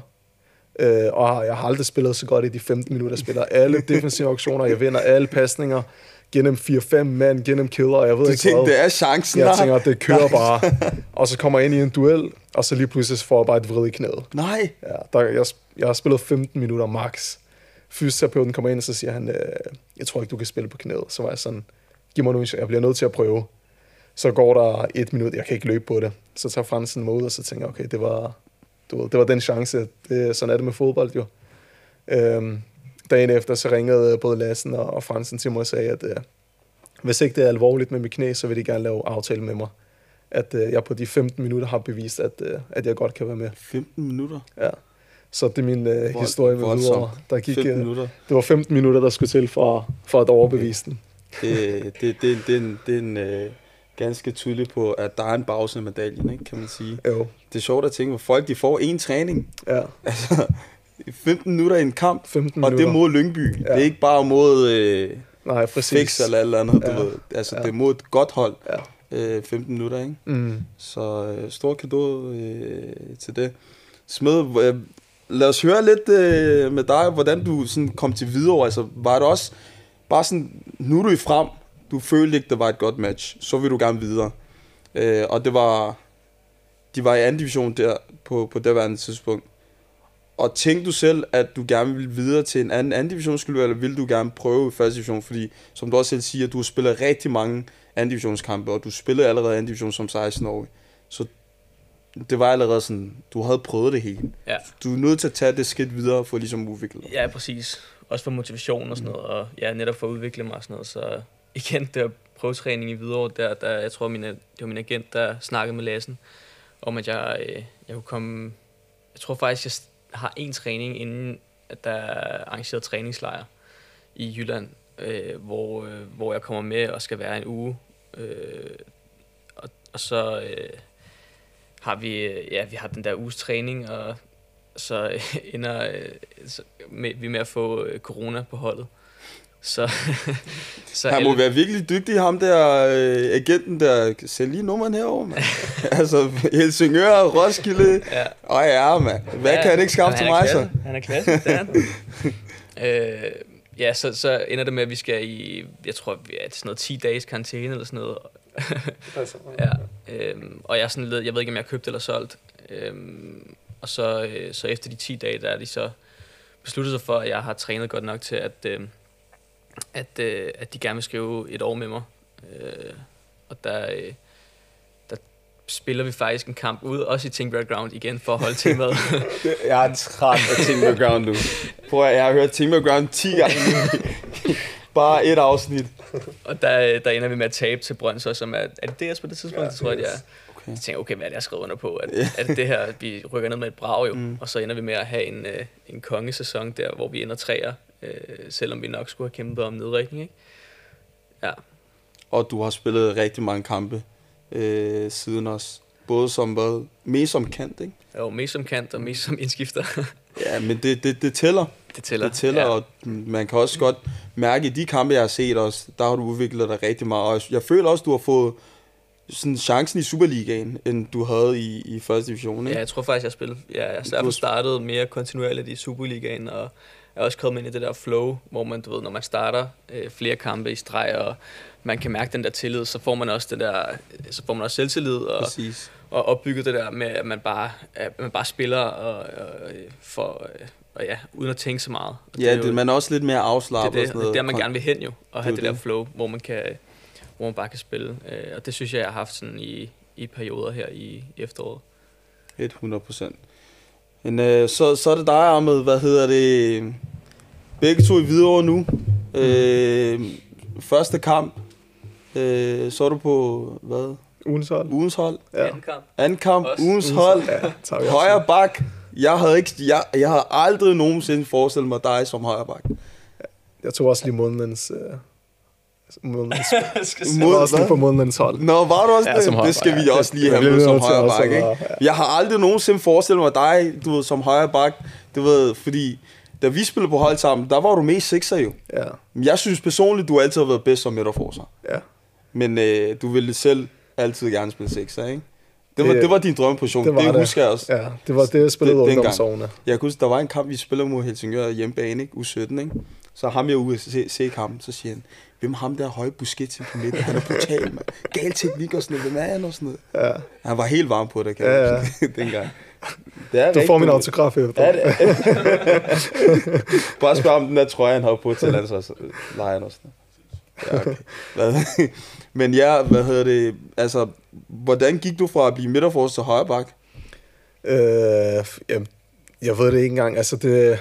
Øh, og jeg har aldrig spillet så godt i de 15 minutter. Jeg spiller alle defensive aktioner, jeg vinder alle pasninger, gennem 4-5 mand, gennem kæder, jeg ved Du ikke tænkte, hvad. det er chancen. Jeg nej. tænker, det kører bare. Og så kommer jeg ind i en duel, og så lige pludselig får jeg bare et vrid i knæet. Nej. Ja, der, jeg, jeg har spillet 15 minutter max. Fysioterapeuten kommer ind, og så siger han, øh, jeg tror ikke, du kan spille på knæet. Så var jeg sådan, giv mig nu en jeg bliver nødt til at prøve. Så går der et minut, jeg kan ikke løbe på det. Så tager Fransen mig ud, og så tænker jeg, okay, det var, du ved, det var den chance. Det, sådan er det med fodbold jo. Øhm, dagen efter, så ringede både Lassen og, og Fransen til mig og sagde, at øh, hvis ikke det er alvorligt med mit knæ, så vil de gerne lave aftale med mig. At øh, jeg på de 15 minutter har bevist, at, øh, at jeg godt kan være med. 15 minutter. Ja. Så det er min øh, Vold- historie med. Hvidovre. Der gik, 15 øh, minutter. det var 15 minutter, der skulle til for, for at overbevise den. Det, det, det, det, er en, det er en øh, ganske tydelig på, at der er en bagside medaljen, ikke, kan man sige. Jo, Det er sjovt at tænke, hvor folk de får en træning. ja. Altså, 15 minutter i en kamp, 15 og minutter. det er mod Lyngby. Ja. Det er ikke bare mod øh, Nej, præcis. Fix eller alt andet, du Ja. ved. Altså, Ja. det er mod et godt hold. Ja. Øh, 15 minutter, ikke? Mm. Så øh, stor kado øh, til det. Smed, øh, lad os høre lidt øh, med dig, hvordan du sådan kom til videre. Altså, var det også bare sådan, nu er du i frem, du følte ikke, det var et godt match, så vil du gerne videre. Øh, og det var, de var i anden division der på, på det tidspunkt. Og tænkte du selv, at du gerne ville videre til en anden, anden divisionsklub, eller ville du gerne prøve i første division? Fordi, som du også selv siger, du har spillet rigtig mange anden divisionskampe, og du spillede allerede anden division som 16-årig. Så det var allerede sådan, du havde prøvet det hele. Ja. Du er nødt til at tage det skridt videre for ligesom at udvikle dig. Ja, præcis. Også for motivation og sådan noget, og ja, netop for at udvikle mig og sådan noget. Så igen, der prøvetræning i Hvidovre, der, der jeg tror, min, det var min agent, der snakkede med Lassen, om at jeg, øh, jeg kunne komme... Jeg tror faktisk, jeg har en træning, inden at der er arrangeret træningslejr i Jylland, øh, hvor, øh, hvor jeg kommer med og skal være en uge. Øh, og, og så øh, har vi, øh, ja, vi har den der uges træning, og så øh, ender øh, så med, vi med at få øh, corona på holdet. Så, så Han må alle- være virkelig dygtig, ham der øh, agenten der. Sæt lige nummeren herovre, mand. altså, Helsingør, Roskilde. Ja. Åh ja, mand. Hvad Ja, kan han ikke skaffe til mig, så? Han er klasse, det er han. øh, ja, så, så ender det med, at vi skal i, jeg tror, vi er til sådan noget 10 dages karantæne eller sådan noget, ja, øhm, og jeg er sådan lidt, jeg ved ikke, om jeg har købt eller solgt. Øhm, og så, øh, så efter de 10 dage, der er de så besluttet sig for, at jeg har trænet godt nok til, at, øh, at, øh, at de gerne vil skrive et år med mig. Øh, og der, øh, der spiller vi faktisk en kamp ud, også i Team Ground igen, for at holde temaet. jeg er træt af Team Ground nu. Prøv at, jeg har hørt Team Ground 10 gange. Bare et afsnit. og der, der ender vi med at tabe til Brøndshøj, som er, er det DS på det tidspunkt, ja, det tror jeg, det er. Okay. Jeg tænker, okay, hvad er det, jeg skrevet under på? At, at det her, vi rykker ned med et brag jo, mm. og så ender vi med at have en, øh, en kongesæson der, hvor vi ender træer, øh, selvom vi nok skulle have kæmpet om nedrækning, ikke? Ja. Og du har spillet rigtig mange kampe øh, siden os. Både som hvad? Mest som kant, ikke? Jo, mest som kant og mest som indskifter. ja, men det, det, det tæller. Det tæller. Det tæller, ja. og man kan også godt mærke i de kampe, jeg har set også, der har du udviklet dig rigtig meget. Og jeg føler også, du har fået sådan chancen i Superligaen, end du havde i, i første division, ikke? Ja, jeg tror faktisk, jeg spillede. Ja, jeg har startet mere kontinuerligt i Superligaen, og er også kommet ind i det der flow, hvor man, du ved, når man starter øh, flere kampe i streg, og man kan mærke den der tillid, så får man også det der, så får man også selvtillid, og, Præcis. og opbygget det der med, at man bare, at man bare spiller og, og, for, øh, og ja, uden at tænke så meget. Og ja, det, er jo, man er også lidt mere afslappet. Det er det, og sådan noget. det er, man gerne vil hen jo, og have det, det der flow, hvor man kan, hvor man bare kan spille. Øh, og det synes jeg, jeg har haft sådan i, i perioder her i efteråret. 100 procent. Men øh, så, så er det dig, Ahmed. Hvad hedder det? Begge to i videre nu. Mm. Øh, første kamp. Øh, så er du på, hvad? Ugens hold. Ugens hold. Ja. Anden kamp. Anden kamp. Ugens hold. Ja, højre bak. Jeg havde ikke, jeg, jeg havde aldrig nogensinde forestillet mig dig som højre bak. Jeg tog også lige månedens... Øh månedens, Mod, også på månedens hold. Nå, var du også ja, det? Som det skal vi også lige have med som højre bak, ikke? Ja. Jeg har aldrig nogensinde forestillet mig dig, du ved, som højre bak. Du ved, fordi da vi spillede på hold sammen, der var du mest sekser jo. Ja. Jeg synes personligt, du altid har været bedst som midterforsvar. Ja. Men øh, du ville selv altid gerne spille sekser, ikke? Det var, det, det var din drømmeposition, det, det, det husker jeg også. Ja, det var det, jeg spillede ungdomsårene. Jeg kan huske, der var en kamp, vi spillede mod Helsingør hjemmebane, ikke? U17, ikke? Så ham jeg ude se, se kampen, så siger han, hvem ham der høje Busquets på midten? Han er brutal, mand. Gal teknik og sådan noget. Hvem er han og sådan noget? Ja. Han var helt varm på det, kan ja, ja. dengang. Det er du får min autograf efter. Ja, det Bare spørg om den der trøje, han har på til landsholdslejren og sådan. Ja, okay. Men ja, hvad hedder det? Altså, hvordan gik du fra at blive midterforsvar til højre bak? Øh, jeg, jeg ved det ikke engang. Altså, det,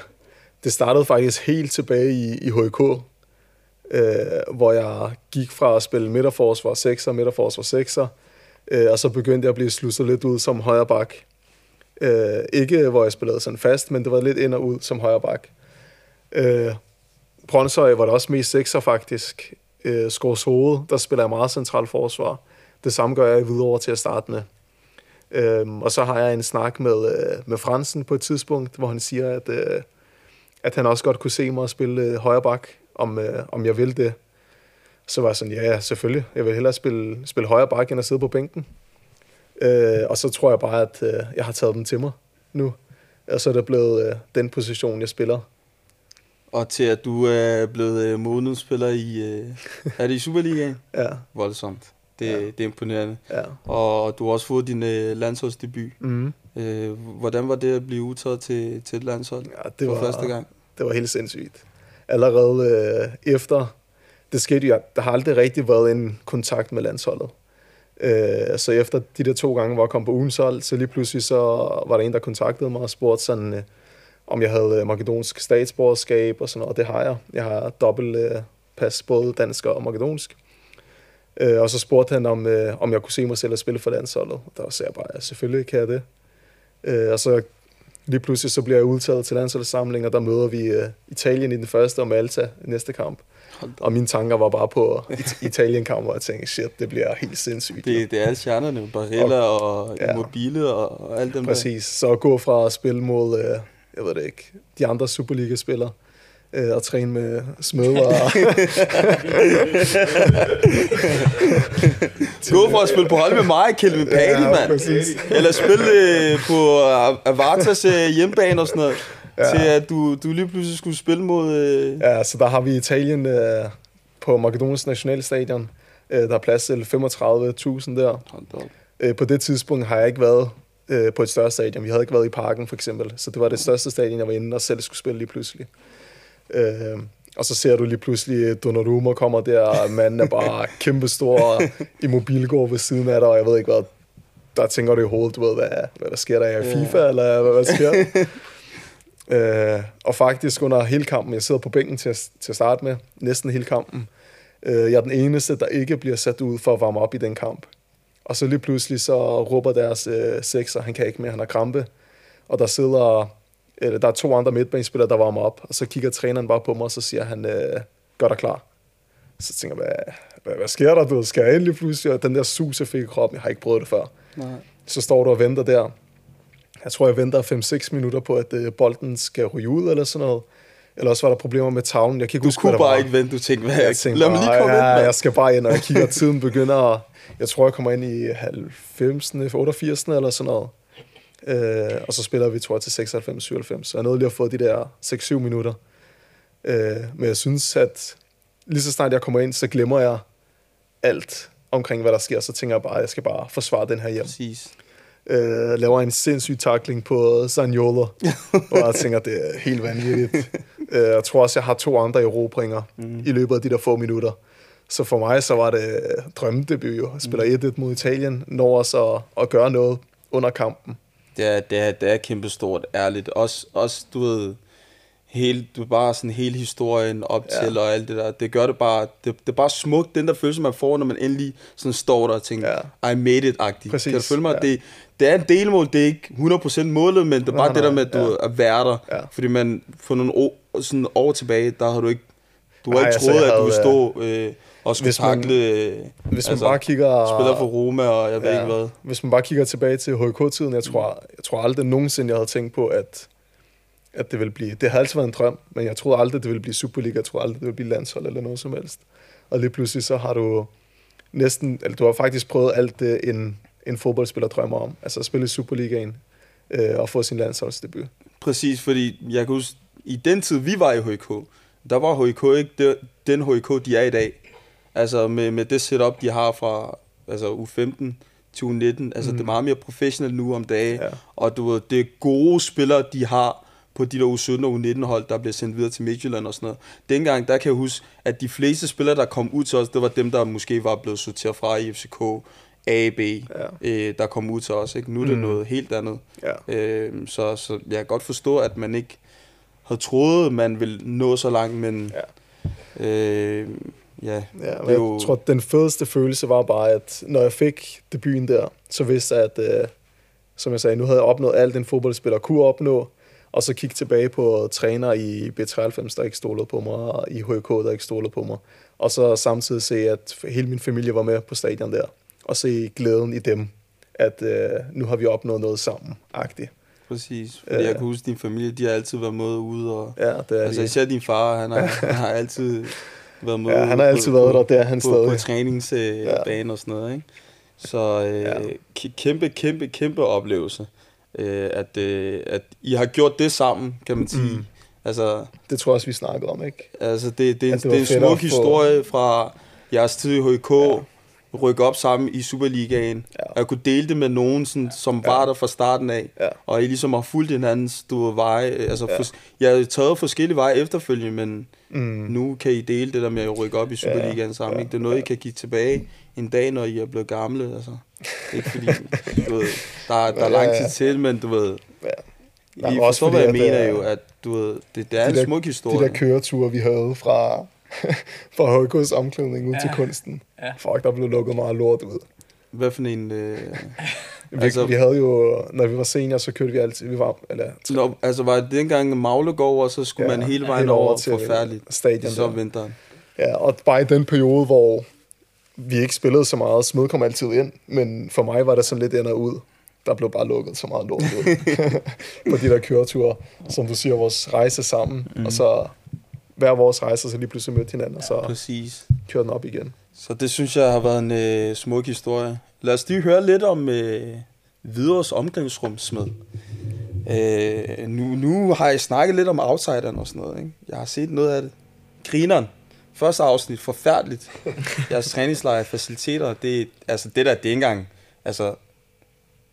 det startede faktisk helt tilbage i, i HK, øh, hvor jeg gik fra at spille midterforsvar 6'er, midterforsvar 6'er, øh, og så begyndte jeg at blive slusset lidt ud som højre bak. Øh, ikke hvor jeg spillede sådan fast, men det var lidt ind og ud som højre bak. Øh, Brøndshøj var det også mest sekser faktisk. Øh, Skårs Hoved, der spiller jeg meget central forsvar. Det samme gør jeg videre til at starte med. Øhm, og så har jeg en snak med, øh, med Fransen på et tidspunkt, hvor han siger, at, øh, at han også godt kunne se mig spille øh, højre bak, om, øh, om jeg vil det. Så var jeg sådan, ja, ja, selvfølgelig. Jeg vil hellere spille, spille højre bak, end at sidde på bænken. Øh, og så tror jeg bare, at øh, jeg har taget den til mig nu. Og så er det blevet øh, den position, jeg spiller. Og til at du er blevet øh, månedsspiller i, øh, er det i Superligaen? ja. Voldsomt. Det, ja. det er imponerende. Ja. Og du har også fået din øh, landsholdsdebut. Mm. Øh, hvordan var det at blive udtaget til, til et landshold ja, det for var, første gang? Det var helt sindssygt. Allerede øh, efter, det skete jo, der har aldrig rigtig været en kontakt med landsholdet. Øh, så efter de der to gange, hvor jeg kom på ugens hold, så lige pludselig så var der en, der kontaktede mig og spurgte sådan, øh, om jeg havde øh, makedonsk statsborgerskab og sådan noget. Det har jeg. Jeg har dobbelt øh, pas, både dansk og makedonsk. Øh, og så spurgte han, om, øh, om jeg kunne se mig selv at spille for landsholdet. Der sagde jeg bare, ja, selvfølgelig kan jeg det. Øh, og så lige pludselig så bliver jeg udtaget til landsholdssamling, og der møder vi øh, Italien i den første og Malta i næste kamp. Og mine tanker var bare på Italien-kamp, og jeg tænkte, shit, det bliver helt sindssygt. Det, det er alle stjernerne, Barella og, og ja. Mobile og, og alt dem Præcis, der. så at gå fra at spille mod, øh, jeg ved det ikke, de andre Superliga-spillere, øh, og træne med smøder. Gå for at spille på hold med mig, Kelvin Pali, ja, mand. Eller spille øh, på Avartas øh, hjemmebane og sådan noget. Ja. Til at du, du lige pludselig skulle spille mod... Øh... Ja, så der har vi Italien øh, på Makedoniens nationalstadion. Øh, der er plads til 35.000 der. Øh, på det tidspunkt har jeg ikke været øh, på et større stadion. Vi havde ikke været i parken, for eksempel. Så det var det største stadion, jeg var inde og selv skulle spille lige pludselig. Øh, og så ser du lige pludselig, at Donnarumma kommer der, og manden er bare kæmpestor i mobilgård ved siden af dig, og jeg ved ikke hvad, der tænker du i hovedet, du ved, hvad, hvad der sker der i FIFA, yeah. eller hvad, hvad sker? øh, og faktisk under hele kampen, jeg sidder på bænken til at, til at starte med, næsten hele kampen, øh, jeg er den eneste, der ikke bliver sat ud for at varme op i den kamp. Og så lige pludselig så råber deres øh, sekser, han kan ikke mere, han har krampe. Og der sidder, eller der er to andre midtbanespillere, der varmer op. Og så kigger træneren bare på mig, og så siger han, øh, gør dig klar. Så tænker jeg, hvad, hvad, hvad sker der? Du skal jeg endelig pludselig? Og den der sus, jeg fik i kroppen, jeg har ikke prøvet det før. Nej. Så står du og venter der. Jeg tror, jeg venter 5-6 minutter på, at øh, bolden skal ryge ud eller sådan noget. Eller også var der problemer med tavlen. Jeg kan ikke Du huske, hvad kunne der bare var. ikke vente, du tænkte, hvad, Jeg tænkte lad mig lige komme bare, ind, ja, mand. jeg skal bare ind, og jeg kigger, tiden begynder at, Jeg tror, jeg kommer ind i 90. 88. eller sådan noget. Øh, og så spiller vi, tror jeg, til 96, 97. Så jeg nåede lige at få de der 6-7 minutter. Øh, men jeg synes, at lige så snart jeg kommer ind, så glemmer jeg alt omkring, hvad der sker. Så tænker jeg bare, at jeg skal bare forsvare den her hjem. Præcis. Øh, laver en sindssyg takling på Sanjola, og jeg tænker, det er helt vanvittigt. Øh, jeg tror også, jeg har to andre erobringer mm. i løbet af de der få minutter. Så for mig, så var det drømmedebut jo. Jeg spiller 1-1 mod Italien, når at, at gøre noget under kampen. Det er, det er, det er kæmpestort, ærligt. Også, også du ved, hele, du bare sådan hele historien op Ja. til og alt det der. Det gør det bare, det, det er bare smukt, den der følelse, man får, når man endelig sådan står der og tænker, I made it-agtigt. Præcis, Kan du følge mig? ja. Det, det er en delmål, det er ikke 100% målet, men det er Nej, bare det der nej, med, at du ja. at være der. Ja. Fordi man, for nogle år, sådan år tilbage, der har du ikke, du har Nej, ikke altså, troet, jeg at du ville stå øh, og skulle hvis man- takle, øh, Hvis man bare kigger... spiller for Roma, og jeg ved ikke hvad. Hvis man bare kigger tilbage til HK-tiden, jeg tror, jeg tror aldrig nogensinde, jeg havde tænkt på, at, at det ville blive... Det har altid været en drøm, men jeg troede aldrig, det ville blive Superliga. Jeg troede aldrig, det ville blive landshold eller noget som helst. Og lige pludselig så har du næsten... Eller du har faktisk prøvet alt det, en, en fodboldspiller drømmer om. Altså at spille i Superligaen øh, og få sin landsholdsdebut. Præcis, fordi jeg kan huske, i den tid, vi var i HK, der var HK ikke det, den HK, de er i dag. Altså med, med det setup, de har fra altså U15 til U19. Altså mm. det er meget mere professionelt nu om dagen. Ja. Og du ved, det er gode spillere, de har på de der U17 og U19 hold, der bliver sendt videre til Midtjylland og sådan noget. Dengang, der kan jeg huske, at de fleste spillere, der kom ud til os, det var dem, der måske var blevet sorteret fra i FCK, AB, ja. øh, der kom ud til os. Ikke? Nu er det Mm. noget helt andet. Ja. Øh, så, så jeg kan godt forstå, at man ikke havde troet, man ville nå så langt, men ja, øh, ja Ja, det jo, jeg tror, at den fedeste følelse var bare, at når jeg fik debuten der, så vidste jeg, at, øh, som jeg sagde, nu havde jeg opnået alt, en fodboldspiller kunne opnå, og så kigge tilbage på træner i B93, der ikke stolede på mig, og i HK, der ikke stolede på mig. Og så samtidig se, at hele min familie var med på stadion der, og se glæden i dem, at øh, nu har vi opnået noget sammen, agtigt. præcis. Fordi Øh. jeg kan huske, at din familie, de har altid været med ude, og Ja, det er altså de. især din far, han har, han har altid været med Ja, han har altid været der, det er han på, stadig. på træningsbane Ja. og sådan noget, ikke? Så øh, ja. kæmpe, kæmpe, kæmpe oplevelse, øh, at, øh, at I har gjort det sammen, kan man sige. Mm. Altså, Det tror jeg også, vi snakkede om, ikke? Altså, det, det, det det er en smuk historie fra jeres tid i HK, Ja. Ja. rykke op sammen i Superligaen, Ja. ja. og kunne dele det med nogen, sådan, som var der fra starten af, Ja. og I ligesom har fulgt hinandens du veje. Altså, Ja. ja. for, jeg har taget forskellige veje efterfølgende, men Mm. nu kan I dele det der med at rykke op i Superligaen sammen. ja, Ikke? Det er noget, ja. I kan give tilbage en dag, når I er blevet gamle. Altså. Ikke fordi, du ved, der, er- der er lang tid til, men du ved, Ja. I Jamen, også forstår, hvad fordi, jeg mener øh, jo, at du ved, det, det er de en der- smuk de historie. der køreture, vi havde fra, fra HK's omklædning ud ja. Til kunsten. Ja. Fuck, der blev lukket meget lort ud. Hvad for en... Øh, Vi, Altså- vi havde jo, når vi var senior, så kørte vi altid, vi var, eller, Nå, altså var det dengang Maglegård, og så skulle Ja, man hele vejen over over til forfærdeligt. stadion Så der. vinteren. ja, og bare i den periode, hvor vi ikke spillede så meget, Smed kom altid ind, men for mig var det sådan lidt ind og ud. Der blev bare lukket så meget lort ud på de der køreture, som du siger, vores rejse sammen, mm. og så hver vores rejse, så lige pludselig mødte hinanden, og så Præcis. kørte den op igen. Så det synes jeg har været en øh, smuk historie. Lad os lige høre lidt om øh, Hvidovres omklædningsrum smed. Øh, nu, nu har jeg snakket lidt om outsideren og sådan noget. Ikke? Jeg har set noget af det. Grineren. Første afsnit, forfærdeligt. Jeres træningslejr, faciliteter, det, altså det der, det er ikke engang, altså,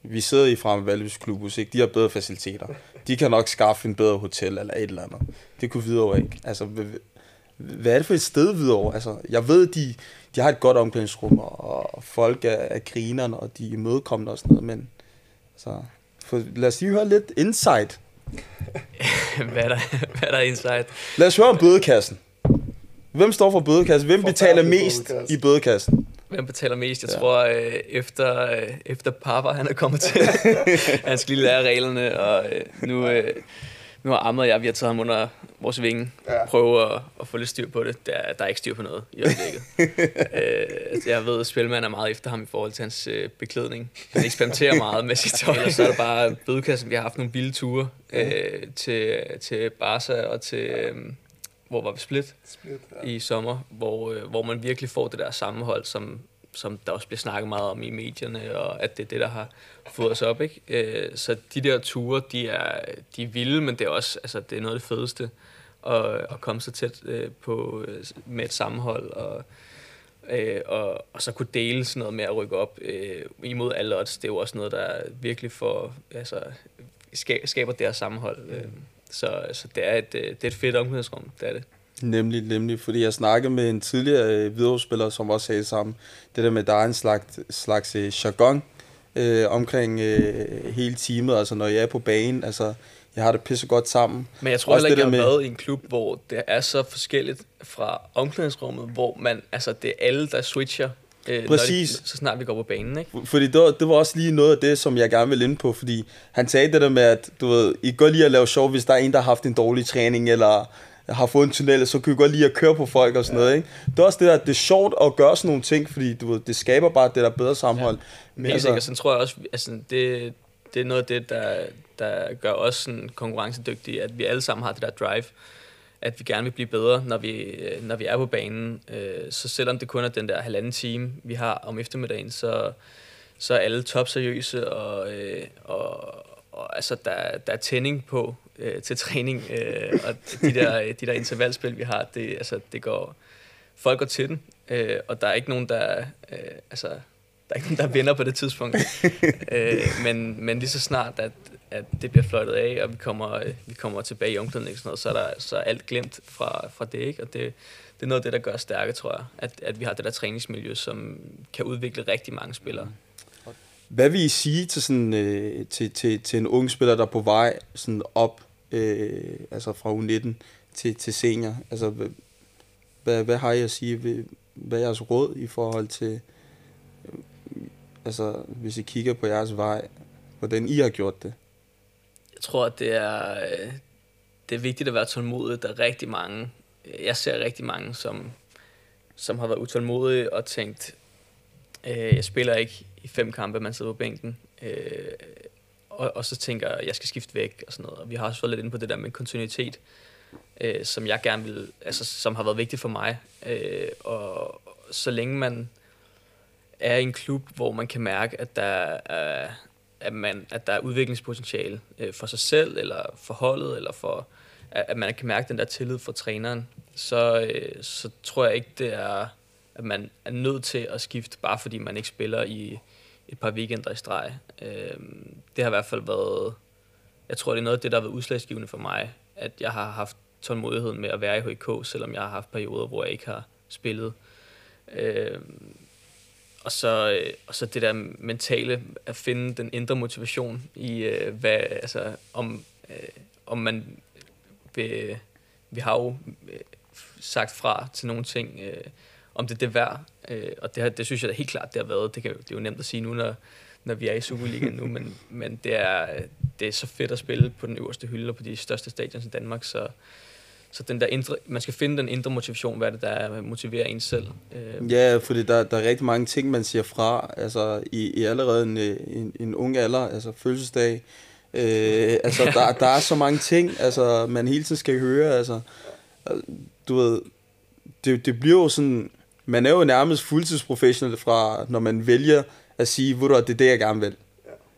vi sidder i frem Valbys Klubus, ikke? De har bedre faciliteter. De kan nok skaffe en bedre hotel eller et eller andet. Det kunne videre ikke. Altså, hvad er det for et sted videre? Altså, jeg ved, de, de har et godt omklædningsrum, og folk er, er grinerne, og de er mødekommende og sådan noget, men altså, for, lad os lige høre lidt insight. hvad, er der, hvad er der insight? Lad os høre om bødekassen. Hvem står for bødekassen? Hvem betaler mest bødekasse. i bødekassen? Hvem betaler mest? Jeg ja. tror, øh, efter, øh, efter Papa han er kommet til, han skal lige lære reglerne, og øh, nu, øh, nu har Ahmed og jeg, vi har taget ham under vores vinge, ja. prøve at, at få lidt styr på det. Der, der er ikke styr på noget i øjeblikket. øh, jeg ved, at Spilman er meget efter ham i forhold til hans øh, beklædning. Han eksperimenterer meget med sit tøj, og så er det bare bødekassen. Vi har haft nogle vilde ture øh, til, til Barca og til... Øh, hvor var vi split, split ja. i sommer, hvor, øh, hvor man virkelig får det der sammenhold, som, som der også bliver snakket meget om i medierne, og at det er det, der har fået os op. Ikke? Øh, så de der ture, de er, de er vilde, men det er også altså, det er noget af det fedeste at, at komme så tæt øh, på, med et sammenhold, og, øh, og, og så kunne dele sådan noget med at rykke op øh, imod alle odds. Det er jo også noget, der virkelig for, altså, skaber det her sammenhold. Øh. Så, så det, er et, det er et fedt omklædningsrum, det er det. Nemlig, nemlig, fordi jeg snakkede med en tidligere øh, videospiller, som også sagde sammen, det der med, at der er en slags, slags øh, jargon øh, omkring øh, hele teamet, altså når jeg er på banen, altså jeg har det pisse godt sammen. Men jeg tror heller ikke, jeg har med... været i en klub, hvor det er så forskelligt fra omklædningsrummet, hvor man, altså det er alle, der switcher øh, Præcis. De, så snart vi går på banen. Ikke? Fordi det var, det var også lige noget af det, som jeg gerne vil ind på, fordi han sagde det der med, at du ved, I går lige at lave sjov, hvis der er en, der har haft en dårlig træning, eller har fået en tunnel, så kan vi godt lige at køre på folk og sådan ja. noget. Ikke? Det er også det der, det er sjovt at gøre sådan nogle ting, fordi du ved, det skaber bare det der bedre sammenhold. Ja. Men altså, sådan tror jeg også, altså, det, det er noget af det, der, der gør os sådan konkurrencedygtige, at vi alle sammen har det der drive at vi gerne vil blive bedre, når vi, øh, når vi er på banen. Øh, så selvom det kun er den der halvanden time, vi har om eftermiddagen, så, så er alle topseriøse, og, øh, og, og altså, der, der er tænding på til træning, og de der, de der intervalspil, vi har, det, altså, det går, folk går til den, og der er ikke nogen, der, altså, der er ikke nogen, der vinder på det tidspunkt. men, men lige så snart, at, at det bliver fløjtet af, og vi kommer, øh, vi kommer tilbage i omklædningen, sådan noget, så er der så er alt glemt fra, fra det. Ikke? Og det, det er noget af det, der gør os stærke, tror jeg. At, at vi har det der træningsmiljø, som kan udvikle rigtig mange spillere. Hvad vil I sige til, sådan, øh, til, til, til en ung spiller, der er på vej sådan op, øh, altså fra U19 til, til senior? Altså, hvad, hvad har I at sige? Hvad er jeres råd i forhold til, øh, altså, hvis I kigger på jeres vej, hvordan I har gjort det? Jeg tror, at det er, øh, det er vigtigt at være tålmodig. Der er rigtig mange, øh, jeg ser rigtig mange, som, som har været utålmodige og tænkt, øh, jeg spiller ikke i fem kampe, man sidder på bænken. Øh, og, og så tænker jeg, jeg skal skifte væk og sådan noget. Og vi har også fået lidt ind på det der med kontinuitet, øh, som jeg gerne vil, altså som har været vigtigt for mig. Øh, og så længe man er i en klub, hvor man kan mærke, at der er, at, man, at der er udviklingspotentiale øh, for sig selv, eller for holdet, eller for, at, at man kan mærke den der tillid fra træneren, så, øh, så tror jeg ikke, det er, at man er nødt til at skifte, bare fordi man ikke spiller i et par weekender i streg. Øh, det har i hvert fald været, jeg tror, det er noget af det, der har været udslagsgivende for mig, at jeg har haft tålmodigheden med at være i HK, selvom jeg har haft perioder, hvor jeg ikke har spillet. Øh, og så, øh, og så det der mentale, at finde den indre motivation i, øh, hvad, altså, om, øh, om man vil, vi har jo øh, sagt fra til nogle ting, øh, om det er det værd. Øh, og det, det synes jeg da helt klart, det har været. Det, kan, det er jo nemt at sige nu, når, når vi er i Superligaen nu, men, men det, er, øh, det er så fedt at spille på den øverste hylde og på de største stadions i Danmark, så, så den der indre, man skal finde den indre motivation, hvad det der motiverer en selv. Øh. Ja, fordi der, der er rigtig mange ting, man siger fra, altså i, i allerede en, en, en ung alder, altså fødselsdag, øh, altså der, der er så mange ting, altså man hele tiden skal høre, altså du ved, det, det bliver jo sådan, man er jo nærmest fuldtidsprofessionel fra, når man vælger at sige, hvor det er det, jeg gerne vil,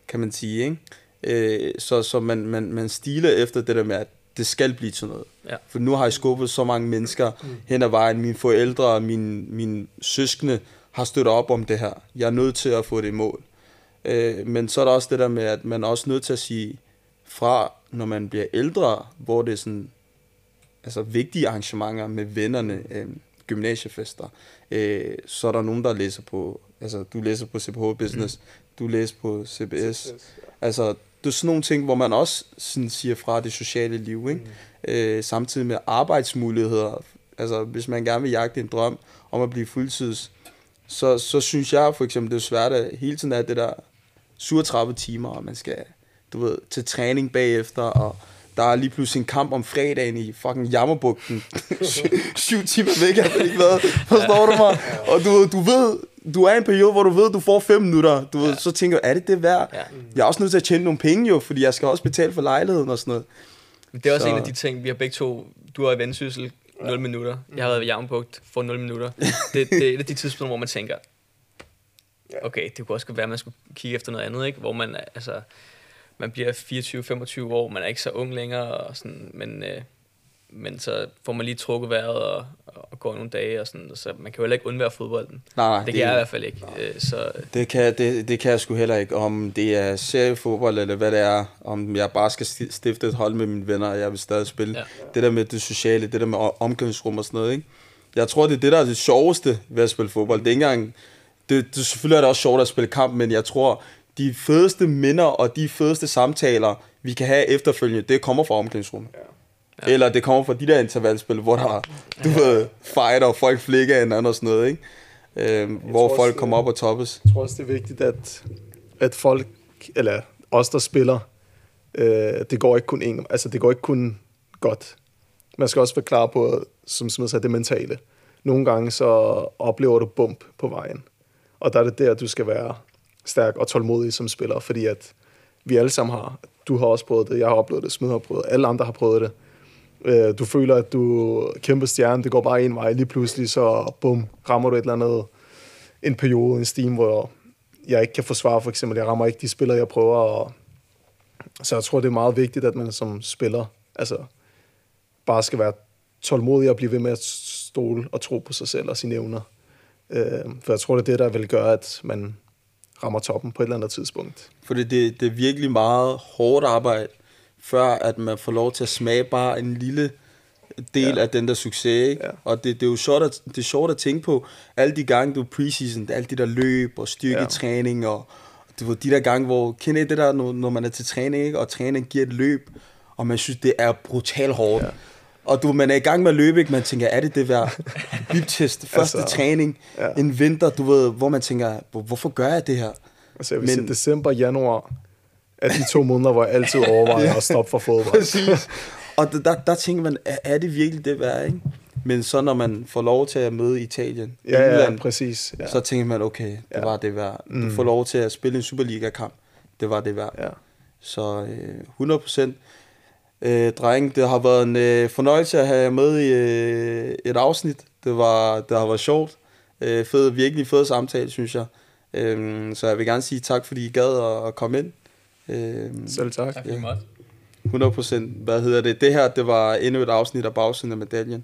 kan man sige, ikke? Øh, så så man, man, man stiler efter det der med, at det skal blive til noget. Ja. For nu har jeg skubbet så mange mennesker hen ad vejen. Mine forældre, mine, mine søskende har støttet op om det her. Jeg er nødt til at få det i mål. Øh, men så er der også det der med, at man er også nødt til at sige fra, når man bliver ældre, hvor det er sådan, altså vigtige arrangementer med vennerne, øh, gymnasiefester, øh, så er der nogen, der læser på, altså du læser på CPH Business, du læser på CBS. Altså, det er sådan nogle ting, hvor man også sådan siger fra det sociale liv, ikke? Mm. Øh, samtidig med arbejdsmuligheder. Altså, hvis man gerne vil jagte en drøm om at blive fuldtids, så, så synes jeg for eksempel, det er svært at hele tiden er det der 37 timer, og man skal, du ved, til træning bagefter, og der er lige pludselig en kamp om fredagen i fucking Jammerbugten. Syv timer væk, jeg ved ikke hvad. Forstår du mig? Og du, du ved, du er i en periode, hvor du ved, du får fem minutter. Du ved, så tænker er det det værd? Ja. Jeg er også nødt til at tjene nogle penge jo, fordi jeg skal også betale for lejligheden og sådan noget. Det er også Så- en af de ting, vi har begge to, du har i vendsyssel 0 minutter, jeg har været ved Javnbugt for 0 minutter. Det, det er et af de tidspunkter, hvor man tænker, okay, det kunne også godt være, at man skulle kigge efter noget andet, ikke? hvor man, altså, man bliver 24-25 år, man er ikke så ung længere, og sådan, men, øh, men så får man lige trukket vejret og, og går nogle dage, og sådan, så man kan jo heller ikke undvære fodbolden. Nej, nej, Det kan jeg i hvert fald ikke. Øh, Så Det kan, det, det kan jeg sgu heller ikke, om det er seriefodbold eller hvad det er, om jeg bare skal sti- stifte et hold med mine venner, og jeg vil stadig spille. Ja. Det der med det sociale, det der med o- omklædningsrum og sådan noget, ikke? Jeg tror, det er det, der er det sjoveste ved at spille fodbold. Det er ikke engang, det, det, selvfølgelig er det også sjovt at spille kamp, men jeg tror, de fedeste minder og de fedeste samtaler, vi kan have efterfølgende, det kommer fra omklædningsrummet. Ja. Eller det kommer fra de der intervalspil, hvor der, du ved, fighter, og folk flikker hinanden og sådan noget, ikke? Øhm, hvor tror folk også, kommer op og toppes. Jeg tror også, det er vigtigt, at, at folk, eller os, der spiller, øh, det går ikke kun en, altså det går ikke kun godt. Man skal også være klar på, som Smed sagde, det mentale. Nogle gange så oplever du bump på vejen. Og der er det der, du skal være stærk og tålmodig som spiller, fordi at vi alle sammen har, du har også prøvet det, jeg har oplevet det, Smed har prøvet det, alle andre har prøvet det. Øh, Du føler, at du er kæmpe stjerne, det går bare en vej, lige pludselig så bum, rammer du et eller andet en periode, en steam, hvor jeg ikke kan forsvare, for eksempel. Jeg rammer ikke de spillere, jeg prøver. Og... Så jeg tror, det er meget vigtigt, at man som spiller altså, bare skal være tålmodig og blive ved med at stole og tro på sig selv og sine evner. Øh, for jeg tror, det er det, der vil gøre, at man rammer toppen på et eller andet tidspunkt. Fordi det, det er virkelig meget hårdt arbejde, før at man får lov til at smage bare en lille del Ja. ja. af den der succes. Ikke? Ja. Ja. Og det, det er jo sjovt at, det er sjovt at tænke på, alle de gange, du er preseason, alle de der løb og styrketræning, og du ved, de der gange, hvor, kender I det der, når, når man er til træning, ikke? og træning giver et løb, og man synes, det er brutalt hårdt. Ja. Ja. Og du, man er i gang med at løbe, ikke? man tænker, er det det værd? Biptest, første Altså, træning, ja. ja. en vinter, du ved, hvor man tænker, "Hvor- hvorfor gør jeg det her? Altså jeg vil Men- sige, december, januar er de to måneder, hvor jeg altid overvejer at stoppe for fodbold. Præcis. Og der, der, der tænker man, er, er det virkelig det værd, ikke? Men så når man får lov til at møde Italien, Ja, ja, England, præcis. Ja. så tænker man, okay, det Ja. var det værd. Du Mm. får lov til at spille en Superliga-kamp, det var det værd. Ja. Så øh, 100 procent. Øh, dreng, det har været en øh, fornøjelse at have jer med i øh, et afsnit. Det, var, det har været sjovt. Øh, fed, virkelig fed samtale, synes jeg. Øh, så jeg vil gerne sige tak, fordi I gad at, at komme ind. Øh, Selv tak. tak Ja. I måtte. 100 procent. Hvad hedder det? Det her, det var endnu et afsnit af Bagsiden af medaljen.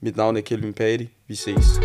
Mit navn er Kelvin Patti. Vi ses.